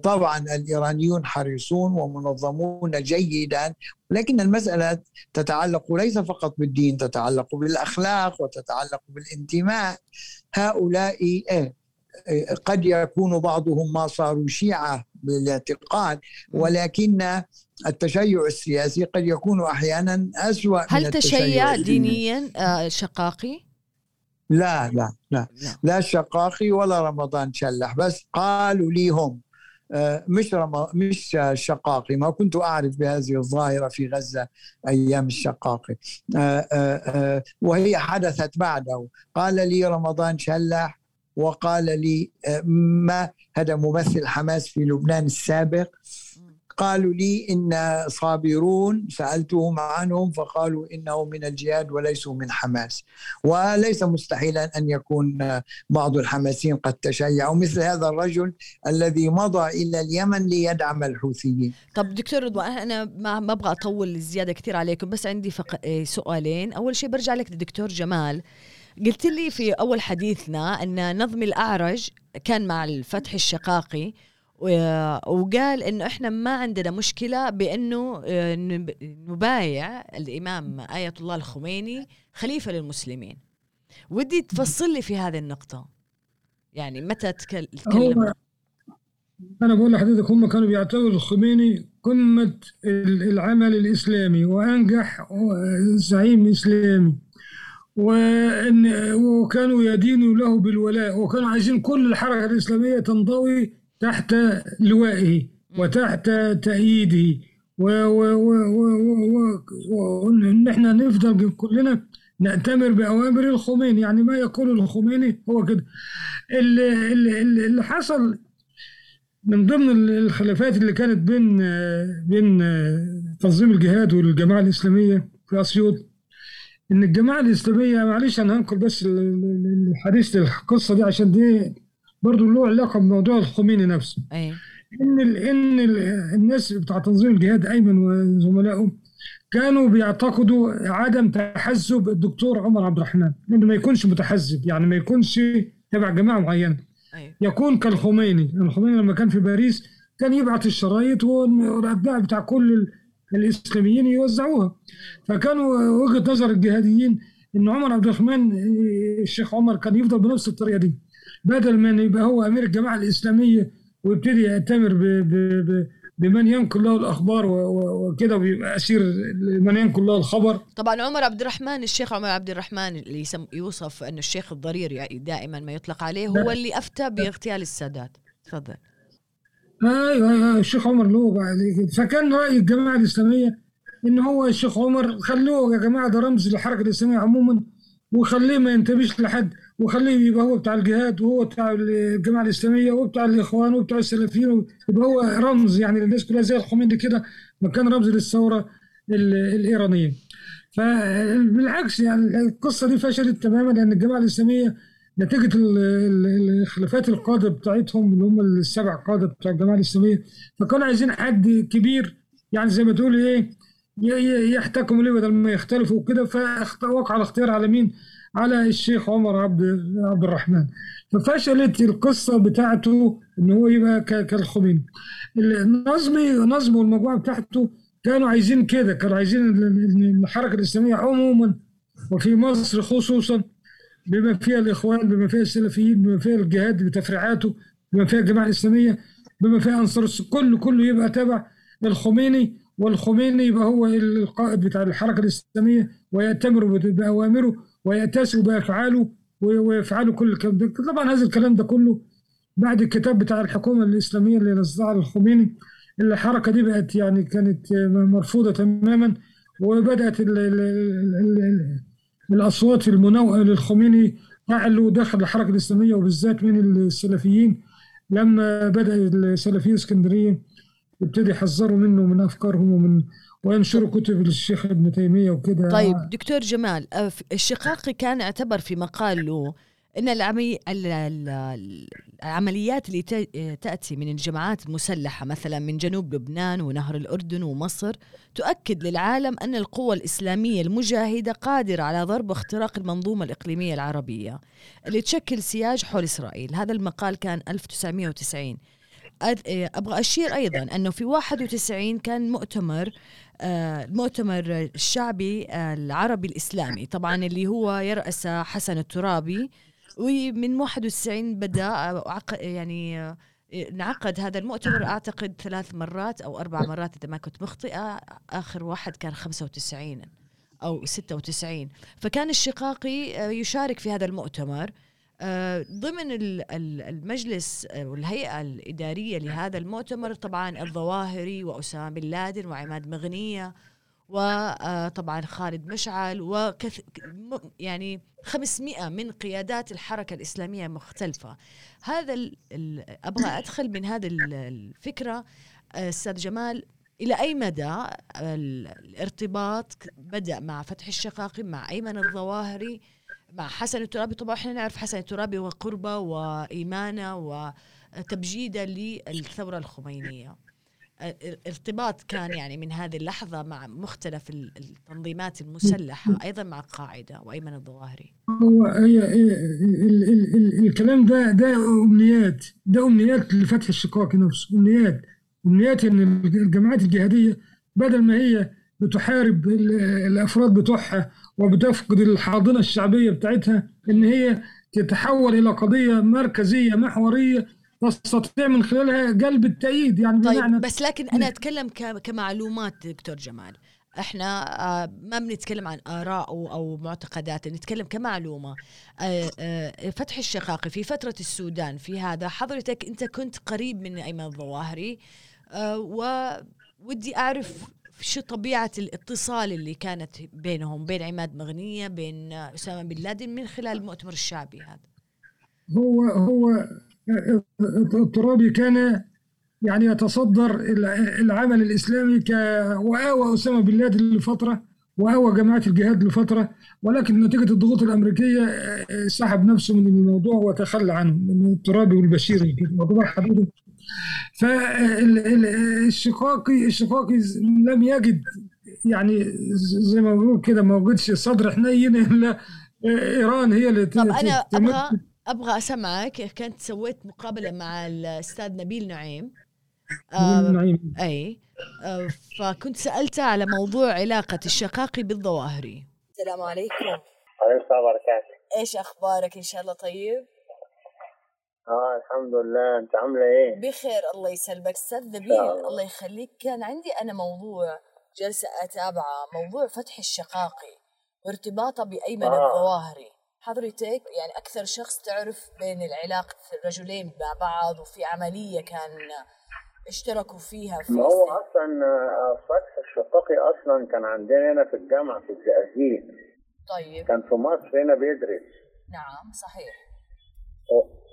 طبعا الإيرانيون حريصون ومنظمون جيدا لكن المسألة تتعلق ليس فقط بالدين تتعلق بالأخلاق وتتعلق بالانتماء هؤلاء قد يكون بعضهم ما صاروا شيعة بالاعتقاد ولكن التشيع السياسي قد يكون أحيانا أسوأ هل من تشيع دينيا آه، شقاقي؟ لا لا لا. لا, لا شقاقي ولا رمضان شلح بس قالوا لي هم آه، مش رم... مش شقاقي. ما كنت أعرف بهذه الظاهرة في غزة أيام الشقاقي آه، وهي حدثت بعده. قال لي رمضان شلح وقال لي ما هذا ممثل حماس في لبنان السابق؟ قالوا لي إن صابرون سألتهم عنهم فقالوا إنهم من الجهاد وليسوا من حماس. وليس مستحيلا أن يكون بعض الحماسيين قد تشيعوا مثل هذا الرجل الذي مضى إلى اليمن ليدعم الحوثيين. طب دكتور رضوان أنا ما ما أبغى أطول زيادة كثير عليكم بس عندي فق... إيه، سؤالين. أول شيء برجع لك للدكتور جمال. قلت لي في أول حديثنا أن نظم الأعرج كان مع الفتح الشقاقي وقال انه إحنا ما عندنا مشكلة بأنه آه، نبايع الإمام آية الله الخميني خليفة للمسلمين. ودي تفصل لي في هذه النقطة. يعني متى تكلم؟ أنا بقول لحضرتك هم كانوا بيعتبروا الخميني قمة العمل الإسلامي وأنجح زعيم إسلامي. وإن وكانوا يدينوا له بالولاء وكانوا عايزين كل الحركة الإسلامية تنضوي تحت لوائه وتحت تأييده. وإن إحنا نفضل كلنا نأتمر بأوامر الخميني. يعني ما يقول الخميني هو كده. اللي, اللي, اللي حصل من ضمن الخلافات اللي كانت بين بين تنظيم الجهاد والجماعة الإسلامية في أسيوط إن الجماعة الإسلامية معلش أنا هنقل بس الحديث القصة دي عشان دي برضه له علاقة بموضوع الخميني نفسه أيه. إن ال إن ال الناس بتاع تنظيم الجهاد أيمن وزملائه كانوا بيعتقدوا عدم تحزب الدكتور عمر عبد الرحمن إنه ما يكونش متحزب يعني ما يكونش تبع جماعة معينة أيه. يكون كالخميني الخميني لما كان في باريس كان يبعث الشرايط والاتباع بتاع كل الإسلاميين يوزعوها. فكانوا وجهة نظر الجهاديين إن عمر عبد الرحمن الشيخ عمر كان يفضل بنفس الطريقة دي بدل ما يبقى هو أمير الجماعة الإسلامية ويبتدي يأتمر بمن ينقل له الأخبار وكده ويبقى أسير من ينقل له الخبر. طبعا عمر عبد الرحمن الشيخ عمر عبد الرحمن اللي يوصف انه الشيخ الضرير يعني دائما ما يطلق عليه هو اللي أفتى باغتيال السادات. تفضل. أيوه أيوه الشيخ عمر له فكان رأي الجماعة الإسلامية إن هو الشيخ عمر خلوه يا جماعة ده رمز للحركه الإسلامية عموما وخليه ما ينتبهش لحد وخليه يبقى هو بتاع الجهاد وهو بتاع الجماعة الإسلامية وبتاع الإخوان وبتاع السلفيين يبقى هو رمز يعني للناس كلها زي الخميني كده ما كان رمز للثورة الإيرانية. فبالعكس يعني القصة دي فشلت تماما لأن الجماعة الإسلامية نتيجة الخلافات القادة بتاعتهم اللي هم السبع قادة بتوع الجماعة الإسلامية فكانوا عايزين حد كبير يعني زي ما تقول إيه يحتكموا ليه بدل ما يختلفوا وكده فوقع الاختيار على مين؟ على الشيخ عمر عبد عبد الرحمن ففشلت القصة بتاعته إن هو يبقى كالخميني نظمي نظمه والمجموعة بتاعته كانوا عايزين كده كانوا عايزين الحركه الإسلامية عموما وفي مصر خصوصا بما فيها الإخوان بما فيها السلفيين بما فيها الجهاد بتفريعاته بما فيها الجماعة الإسلامية بما فيها أنصار كله كله يبقى تبع الخميني والخميني يبقى هو القائد بتاع الحركة الإسلامية ويأتمر باوامره ويأتسر بافعاله ويفعلوا كل الكلام ده. طبعا هذا الكلام ده كله بعد الكتاب بتاع الحكومة الإسلامية اللي نزلها الخميني الحركة دي بقت يعني كانت مرفوضة تماما وبدأت ال ال ال الأصوات المنوعة للخميني تعلو داخل الحركة الإسلامية وبالذات من السلفيين. لما بدأ السلفيين اسكندريه يبتدي يحذروا منه من أفكارهم ومن وينشروا كتب للشيخ ابن تيمية وكده. طيب دكتور جمال الشقاقي كان اعتبر في مقال له إن العمي... العمليات اللي تأتي من الجماعات المسلحه مثلا من جنوب لبنان ونهر الأردن ومصر تؤكد للعالم أن القوى الإسلامية المجاهدة قادرة على ضرب واختراق المنظومة الإقليمية العربية اللي تشكل سياج حول إسرائيل. هذا المقال كان 1990 أبغى أشير أيضا أنه في 91 كان مؤتمر المؤتمر آه، الشعبي العربي الإسلامي طبعا اللي هو يرأس حسن الترابي ومن 91 بدأ يعني انعقد هذا المؤتمر. أعتقد ثلاث مرات أو أربع مرات إذا ما كنت مخطئة آخر واحد كان 95 أو 96 فكان الشقاقي يشارك في هذا المؤتمر. ضمن المجلس والهيئة الإدارية لهذا المؤتمر طبعا الظواهري وأسامة بن لادن وعماد مغنية وطبعا خالد مشعل وكث يعني 500 من قيادات الحركة الإسلامية مختلفة. هذا أبغى أدخل من هذا الفكرة أستاذ جمال إلى أي مدى الارتباط بدأ مع فتح الشقاقي مع أيمن الظواهري مع حسن الترابي؟ طبعا إحنا نعرف حسن الترابي وقربه وإيمانه وتبجيده للثورة الخمينية. ارتباط كان يعني من هذه اللحظة مع مختلف التنظيمات المسلحة أيضا مع القاعدة وأيمن الظواهري. هو هي ال ال ال الكلام ده ده أمنيات ده أمنيات لفتح الشقاق نفسه أمنيات أمنيات إن الجماعات الجهادية بدل ما هي بتحارب الأفراد بتوعها وبتفقد الحاضنة الشعبية بتاعتها إن هي تتحول إلى قضية مركزية محورية تستطيع من خلالها قلب التأييد يعني طيب بمعنى بس لكن أنا أتكلم كمعلومات دكتور جمال. إحنا آه، ما بنتكلم عن آراء أو معتقدات نتكلم كمعلومة. آه، آه، فتح الشقاقي في فترة السودان في هذا. حضرتك أنت كنت قريب من أيمن الظواهري. وودي أعرف شو طبيعة الاتصال اللي كانت بينهم بين عماد مغنية بين أسامة بن لادن من خلال المؤتمر الشعبي هذا. هو هو الترابي كان يعني يتصدر العمل الإسلامي ك وآوى أسامة بن لادن لفترة وآوى جماعة الجهاد لفترة ولكن نتيجة الضغوط الأمريكية سحب نفسه من الموضوع وتخلى عنه من الترابي والبشير موضوع حدوده فالشقاقي الشقاقي لم يجد يعني زي ما بنقول كده ما وجدش صدر حنين إلا إيران هي اللي طب أنا أبغى أبغى أسمعك كنت سويت مقابلة مع الأستاذ نبيل نعيم. آه نعيم. أي. آه فكنت سالته على موضوع علاقة الشقاقي بالظواهري السلام عليكم. وعليكم السلام وبركاته إيش أخبارك؟ إن شاء الله طيب. آه الحمد لله. أنت عاملة إيه؟ بخير الله يسلمك. أستاذ نبيل الله. يخليك. كان عندي أنا موضوع جلسة أتابعه موضوع فتح الشقاقي وارتباطه بأيمن آه. الظواهري. حضرتك يعني أكثر شخص تعرف بين العلاقه الرجلين مع بعض وفي عملية كان اشتركوا فيها في ما هو أصلا آه، فتح الشقاقي أصلا كان عندنا هنا في الجامعة في الزقازيق طيب. كان في مصر هنا بيدرس. نعم صحيح.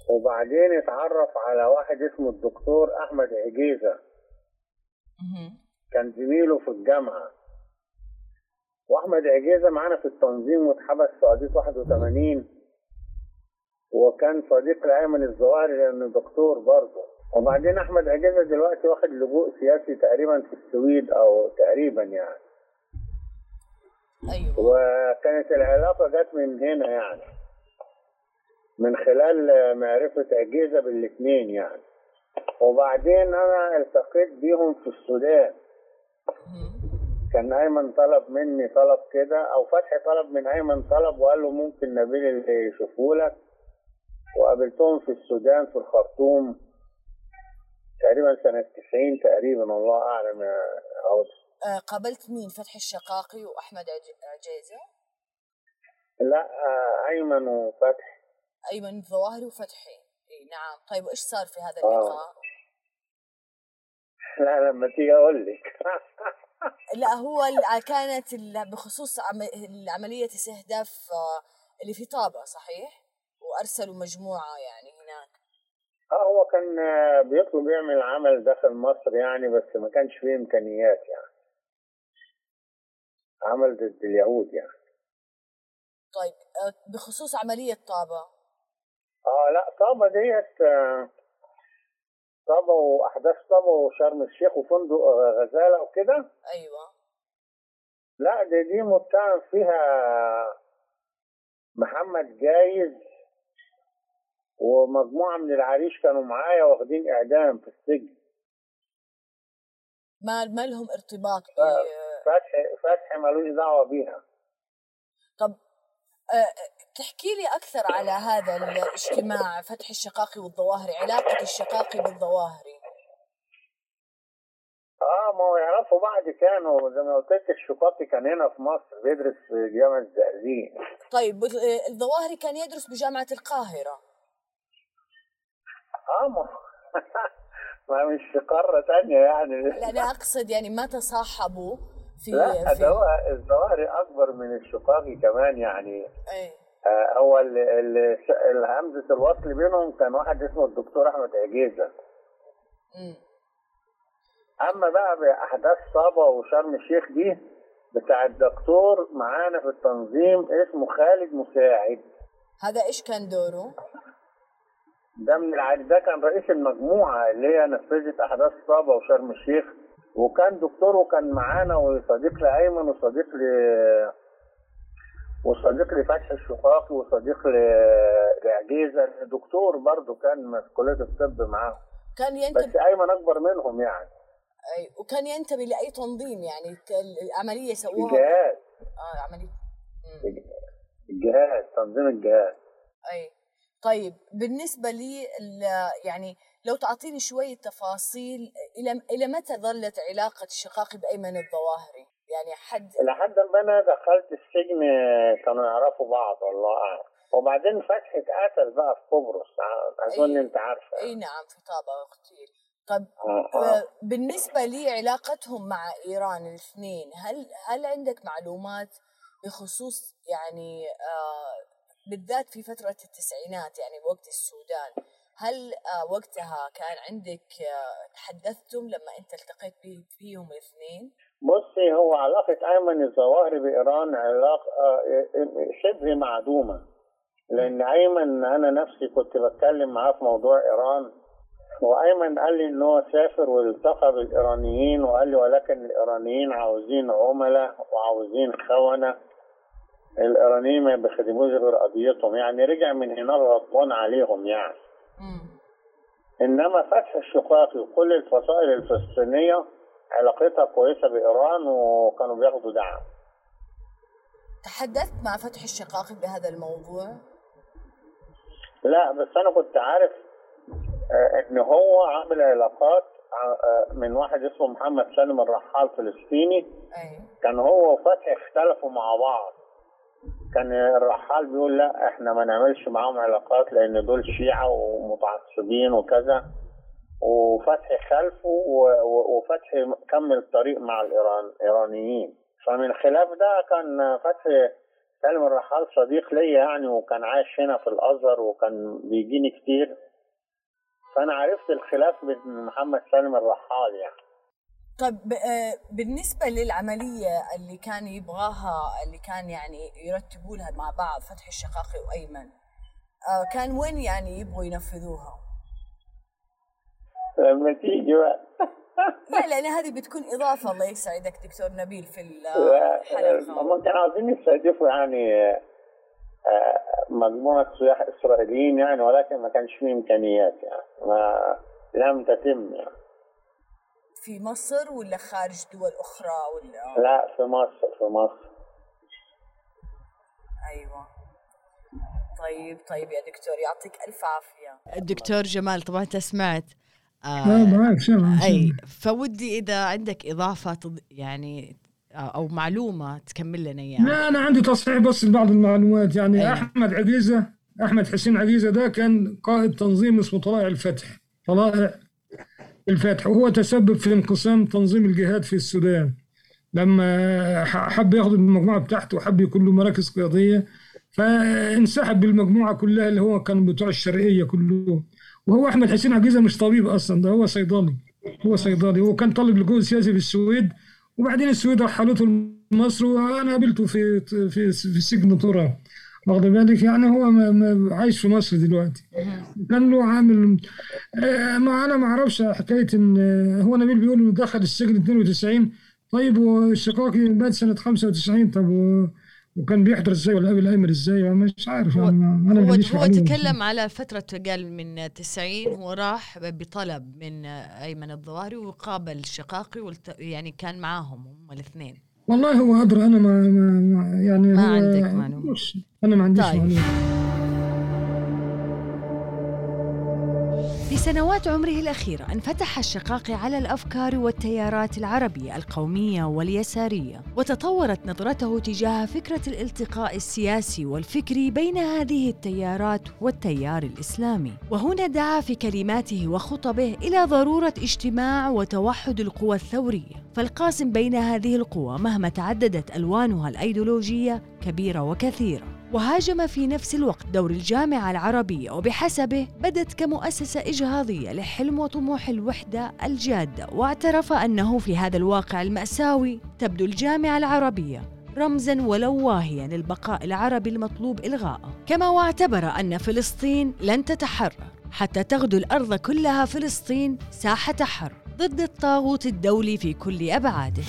وبعدين اتعرف على واحد اسمه الدكتور أحمد عجيزة. كان زميله في الجامعة. وأحمد عجيزه معانا في التنظيم واتحبس في قضيه 81 وكان صديق لايمن الظواهري لأنه دكتور برضه. وبعدين أحمد عجيزه دلوقتي واخد لجوء سياسي تقريبا في السويد أو تقريبا يعني. أيوه. وكانت العلاقة جت من هنا يعني. من خلال معرفة أجهزة بالاثنين يعني. وبعدين أنا التقيت بيهم في السودان. كان أيمن طلب مني طلب كده أو فتحي طلب من أيمن طلب وقال له ممكن نبيل اللي يشوفه لك. وقابلتهم في السودان في الخرطوم تقريبا سنة 90 تقريبا الله أعلم يا آه، قابلت مين؟ فتحي الشقاقي وأحمد عجيزة؟ لا آه، أيمن وفتحي. أيمن ظواهري وفتحي. إي نعم. طيب وايش صار في هذا اللقاء؟ آه. لا لما تيجي أقول لك. لا هو كانت بخصوص عملية استهداف آه، اللي في طابة صحيح؟ وأرسلوا مجموعة يعني هناك. آه هو كان آه، بيطلب يعمل عمل داخل مصر يعني بس ما كانش فيه إمكانيات يعني. عمل ضد اليهود يعني. طيب آه، بخصوص عملية طابة. آه لا طابة ديت آه، طابة وأحداث طابة وشرم الشيخ وفندق آه، غزالة وكده؟ أيوه. لا دي دي متهم فيها محمد جايز ومجموعة من العريش كانوا معايا واخدين إعدام في السجن. ما ما لهم ارتباط ب فتحي فتحي ملوش دعوة بيها. طب تحكي لي أكثر على هذا الاجتماع فتح الشقاقي والظواهري علاقة الشقاقي بالظواهري آه ما هو يعرفوا بعض كانوا زي ما قلت لك الشقاقي كان هنا في مصر بيدرس في جامعة الزقازيق. طيب الظواهري كان يدرس بجامعة القاهرة. آه ما ما مش في قارة تانية يعني. لا أنا أقصد يعني ما تصاحبوا. في لا في ده هو الظواهري أكبر من الشقاقي كمان يعني. إيه. آه هو همزة الوصل بينهم كان واحد اسمه الدكتور أحمد عجيزة. مم. أما بقى بأحداث صابة وشرم الشيخ دي بتاع الدكتور معانا في التنظيم اسمه خالد مساعد. هذا إيش كان دوره؟ ده من العادي ده كان رئيس المجموعة اللي هي نفذت أحداث صابة وشرم الشيخ. وكان دكتور وكان معانا وصديق لأيمن وصديق ل وصديق لفتحي الشقاقي وصديق ل... لعجيزة. دكتور برضه كان في كلية الطب معاهم كان بس ينتمي أيمن أكبر منهم يعني. أي وكان ينتمي لأي تنظيم يعني. العملية سووها الجهاز. آه عمليه مم. الجهاز تنظيم الجهاز. أي. طيب بالنسبة لي يعني لو تعطيني شوية تفاصيل إلى إلى متى ظلت علاقة الشقاقي بأيمن الظواهري؟ يعني حد لحد ما أنا دخلت السجن كانوا يعرفوا بعض والله أعلم وبعدين فتحي اتقتل بقى في قبرص أظن أي. أنت عارفة اي نعم في طابة اغتيل طب آه، آه. آه، بالنسبة لي علاقتهم مع إيران الاثنين هل هل عندك معلومات بخصوص يعني آه بالذات في فترة التسعينات يعني وقت السودان هل آه وقتها كان عندك آه تحدثتم لما انت التقيت بي- فيهم الاثنين؟ بصي هو علاقة أيمن الظواهري بإيران علاقة آه، شبه معدومة. لأن أيمن أنا نفسي كنت بتكلم معاه في موضوع إيران وأيمن قال لي إن هو سافر والتقى بالإيرانيين وقال لي ولكن الإيرانيين عاوزين عملاء وعاوزين خونة. الإيرانيين ما بيخدموش غير قضيتهم يعني رجع من هنا غضبان عليهم يعني. مم. إنما فتح الشقاقي وكل الفصائل الفلسطينية علاقتها كويسة بإيران وكانوا بياخدوا دعم تحدثت مع فتح الشقاقي بهذا الموضوع؟ لا بس أنا كنت عارف آه، إن هو عامل علاقات آه، من واحد اسمه محمد سالم الرحال فلسطيني أي كان هو وفتحي اختلفوا مع بعض كان الرحال بيقول لا إحنا ما نعملش معاهم علاقات لأن دول شيعة ومتعصبين وكذا. وفتحي خلفه وفتحي كمل الطريق مع الإيران الايرانيين فمن خلاف ده كان فتحي سالم الرحال صديق ليا يعني وكان عايش هنا في الأزهر وكان بيجيني كتير. فأنا عرفت الخلاف بين محمد سالم الرحال يعني. طيب آه، بالنسبة للعملية اللي كان يبغاها اللي كان يعني يرتبوا لها مع بعض فتح الشقاقي وأيمن آه، كان وين يعني يبغوا ينفذوها؟ لما تيجي بقى. لا لأن هذه بتكون إضافة الله يسعدك دكتور نبيل في الحلقة هم كانوا عاوزين يستهدفوا يعني آه، مجموعة سياح إسرائيليين يعني ولكن ما كانش فيه إمكانيات يعني ما لم تتم يعني. في مصر ولا خارج دول أخرى ولا؟ لا في مصر في مصر. أيوة. طيب طيب يا دكتور يعطيك ألف عافية. الدكتور جمال طبعا أنت سمعت. لا معك سامع أي فودي إذا عندك إضافة يعني أو معلومة تكمل لنا إياها. لا أنا عندي تصحيح بس لبعض المعلومات. يعني أيوة. أحمد عقيزة أحمد حسين عقيزة ده كان قائد تنظيم اسمه طلائع الفتح. طلائع الفتح وهو تسبب في انقسام تنظيم الجهاد في السودان. لما حب ياخد المجموعة بتاعته وحب يكون له مراكز قيادية فانسحب بالمجموعه كلها اللي هو كان بتوع الشرقية كلهم. وهو أحمد حسين عجيزة مش طبيب أصلا ده هو صيدلي. هو صيدلي. هو كان طالب لجوء سياسي في السويد وبعدين السويد رحلته لمصر وأنا قابلته في في في سجن طرى واخد بالك يعني هو ما ما عايش في مصر دلوقتي. كان له عامل آه، ما أنا ما أعرفش حكاية إن آه، هو نبيل بيقول إنه دخل السجن 92 طيب والشقاقي مات سنة 95 طب و- وكان بيحضر إزاي؟ ولا قابل ايمن إزاي؟ مش عارف. هو أنا هو هو. تكلم على فترة قال من 90 هو راح بطلب من أيمن الظواهري وقابل شقاقي والت... يعني كان معاهم هم الاثنين. والله هو ادرى أنا ما, ما يعني ما عندك معلومة. مش- أنا ما عنديش طيب. معلومة في سنوات عمره الأخيرة انفتح الشقاقي على الأفكار والتيارات العربية القومية واليسارية وتطورت نظرته تجاه فكرة الالتقاء السياسي والفكري بين هذه التيارات والتيار الإسلامي. وهنا دعا في كلماته وخطبه إلى ضرورة اجتماع وتوحد القوى الثورية. فالقاسم بين هذه القوى مهما تعددت ألوانها الأيديولوجية كبيرة وكثيرة. وهاجم في نفس الوقت دور الجامعة العربية وبحسبه بدت كمؤسسة إجهاضية لحلم وطموح الوحدة الجادة. واعترف أنه في هذا الواقع المأساوي تبدو الجامعة العربية رمزا ولو واهيا للبقاء العربي المطلوب إلغاءه. كما واعتبر أن فلسطين لن تتحرر حتى تغدو الأرض كلها فلسطين ساحة حرب ضد الطاغوت الدولي في كل أبعاده.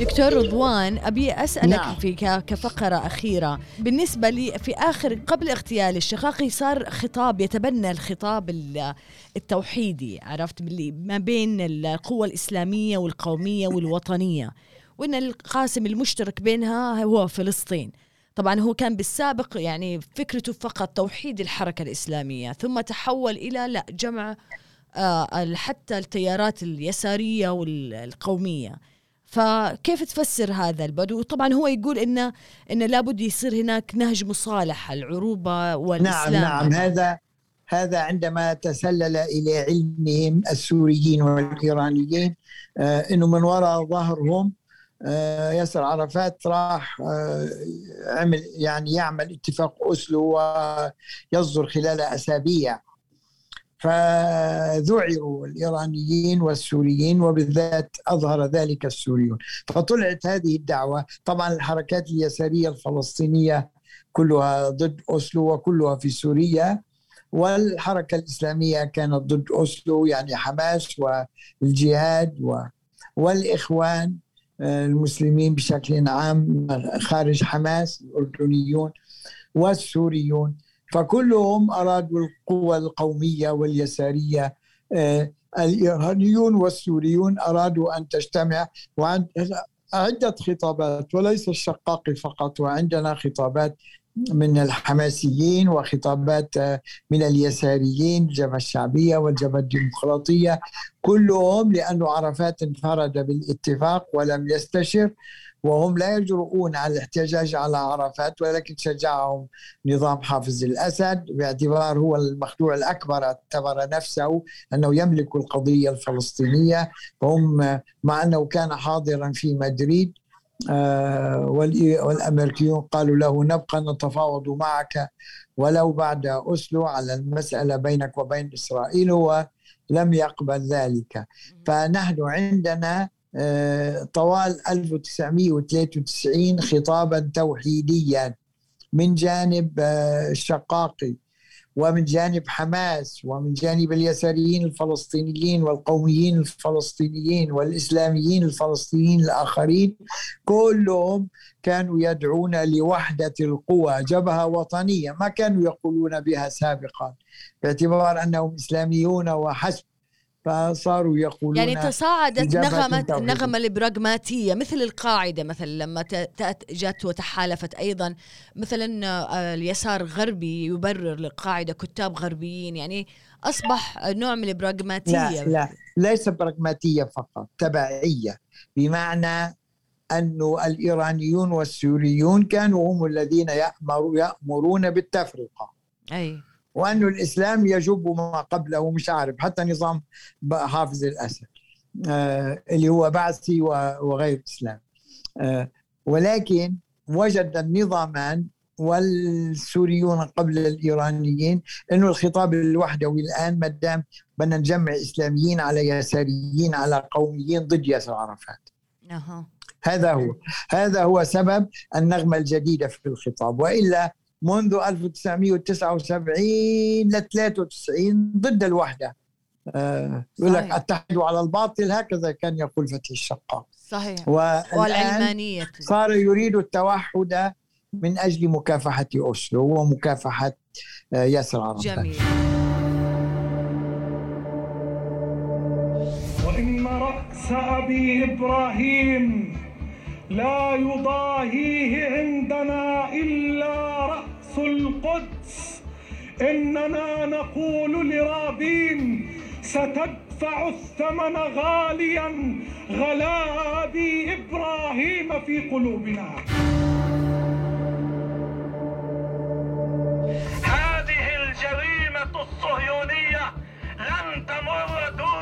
دكتور رضوان أبي أسألك نعم. في كفقرة أخيرة. بالنسبة لي في آخر قبل اغتيال الشقاقي صار خطاب يتبنى الخطاب ال- التوحيدي عرفت؟ باللي ما بين القوى الإسلامية والقومية والوطنية وإن القاسم المشترك بينها هو فلسطين. طبعا هو كان بالسابق يعني فكرته فقط توحيد الحركة الإسلامية ثم تحول إلى لا جمع آه، حتى التيارات اليسارية والقومية. فكيف تفسر هذا البدو؟ طبعا هو يقول انه ان لابد يصير هناك نهج مصالحة العروبة نعم والاسلام نعم. هذا هذا عندما تسلل إلى علمهم السوريين والإيرانيين آه إنه من وراء ظهرهم آه ياسر عرفات راح آه عمل يعني يعمل اتفاق أوسلو ويصدر خلال أسابيع. فذعروا الإيرانيين والسوريين وبالذات أظهر ذلك السوريون. فطلعت هذه الدعوة. طبعا الحركات اليسارية الفلسطينية كلها ضد أوسلو وكلها في سوريا والحركة الإسلامية كانت ضد أوسلو يعني حماس والجهاد و والإخوان آه، المسلمين بشكل عام خارج حماس الأردنيون والسوريون. فكلهم أرادوا القوى القومية واليسارية. آه، الإيرانيون والسوريون أرادوا أن تجتمع عدة خطابات وليس الشقاقي فقط وعندنا خطابات من الحماسيين وخطابات آه، من اليساريين الجبهة الشعبية والجبهة الديمقراطية. كلهم لأنه عرفات انفرد بالاتفاق ولم يستشر. وهم لا يجرؤون على الاحتجاج على عرفات ولكن شجعهم نظام حافظ الأسد باعتبار هو المخدوع الأكبر اعتبر نفسه أنه يملك القضية الفلسطينية. وهم مع أنه كان حاضرا في مدريد آه، والأمريكيون قالوا له نبقى نتفاوض معك ولو بعد أسلو على المسألة بينك وبين إسرائيل هو لم يقبل ذلك. فنحن عندنا طوال 1993 خطابا توحيديا من جانب آه، الشقاقي ومن جانب حماس ومن جانب اليساريين الفلسطينيين والقوميين الفلسطينيين والإسلاميين الفلسطينيين الآخرين كلهم كانوا يدعون لوحدة القوى جبهة وطنية ما كانوا يقولون بها سابقا باعتبار أنهم إسلاميون وحسب فصاروا يقولون يعني تصاعدت نغمة. النغمة البراغماتية مثل القاعدة مثلا لما جت وتحالفت أيضا. مثلا آه، اليسار الغربي يبرر للقاعدة كتاب غربيين. يعني أصبح نوع من البراغماتية لا لا ليس براغماتية فقط تبعية. بمعنى أن الإيرانيون والسوريون كانوا هم الذين يأمر يأمرون بالتفرقة. أي. وأن الإسلام يجب ما قبله مش عارف حتى نظام حافظ الأسد آه اللي هو بعثي وغير إسلام آه ولكن وجد النظامان والسوريون قبل الإيرانيين إنه الخطاب الوحدوي الآن ما دام بدنا نجمع إسلاميين على يساريين على قوميين ضد ياسر عرفات. هذا هو. هذا هو سبب النغمة الجديدة في الخطاب. وإلا منذ 1979 ل 93 ضد الوحدة. آه، يقول لك. أتحدوا على الباطل هكذا كان يقول فتحي الشقاق. صحيح. والعلمانية. صار يريد التوحد من أجل مكافحة أوسلو ومكافحة آه، ياسر عرفات. جميل. وإن رأس أبي إبراهيم لا يضاهيه عندنا إلا رأس القدس إننا نقول لرابين ستدفع الثمن غاليا. غلا أبي إبراهيم في قلوبنا. هذه الجريمة الصهيونية لن تمر دون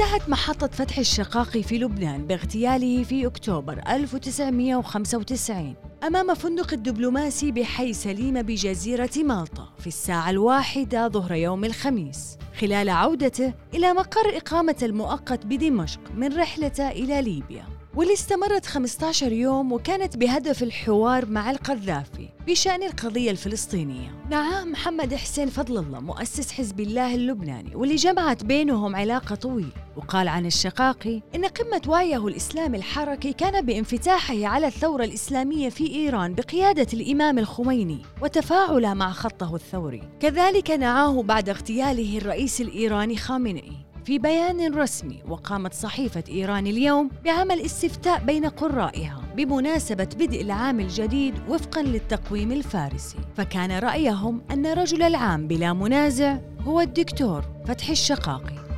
انتهت محطة فتح الشقاقي في لبنان باغتياله في أكتوبر 1995 أمام فندق الدبلوماسي بحي سليمة بجزيرة مالطا في الساعة الواحدة ظهر يوم الخميس خلال عودته إلى مقر إقامة المؤقت بدمشق من رحلته إلى ليبيا. واللي استمرت 15 يوم وكانت بهدف الحوار مع القذافي بشأن القضية الفلسطينية. معاه محمد حسين فضل الله مؤسس حزب الله اللبناني واللي جمعت بينهم علاقة طويلة. وقال عن الشقاقي إن قمة وعيه الإسلامي الحركي كان بانفتاحه على الثورة الإسلامية في إيران بقيادة الإمام الخميني وتفاعله مع خطه الثوري. كذلك نعاه بعد اغتياله الرئيس الإيراني خامنئي. في بيان رسمي وقامت صحيفة إيران اليوم بعمل استفتاء بين قرائها بمناسبة بدء العام الجديد وفقا للتقويم الفارسي. فكان رأيهم أن رجل العام بلا منازع هو الدكتور فتحي الشقاقي.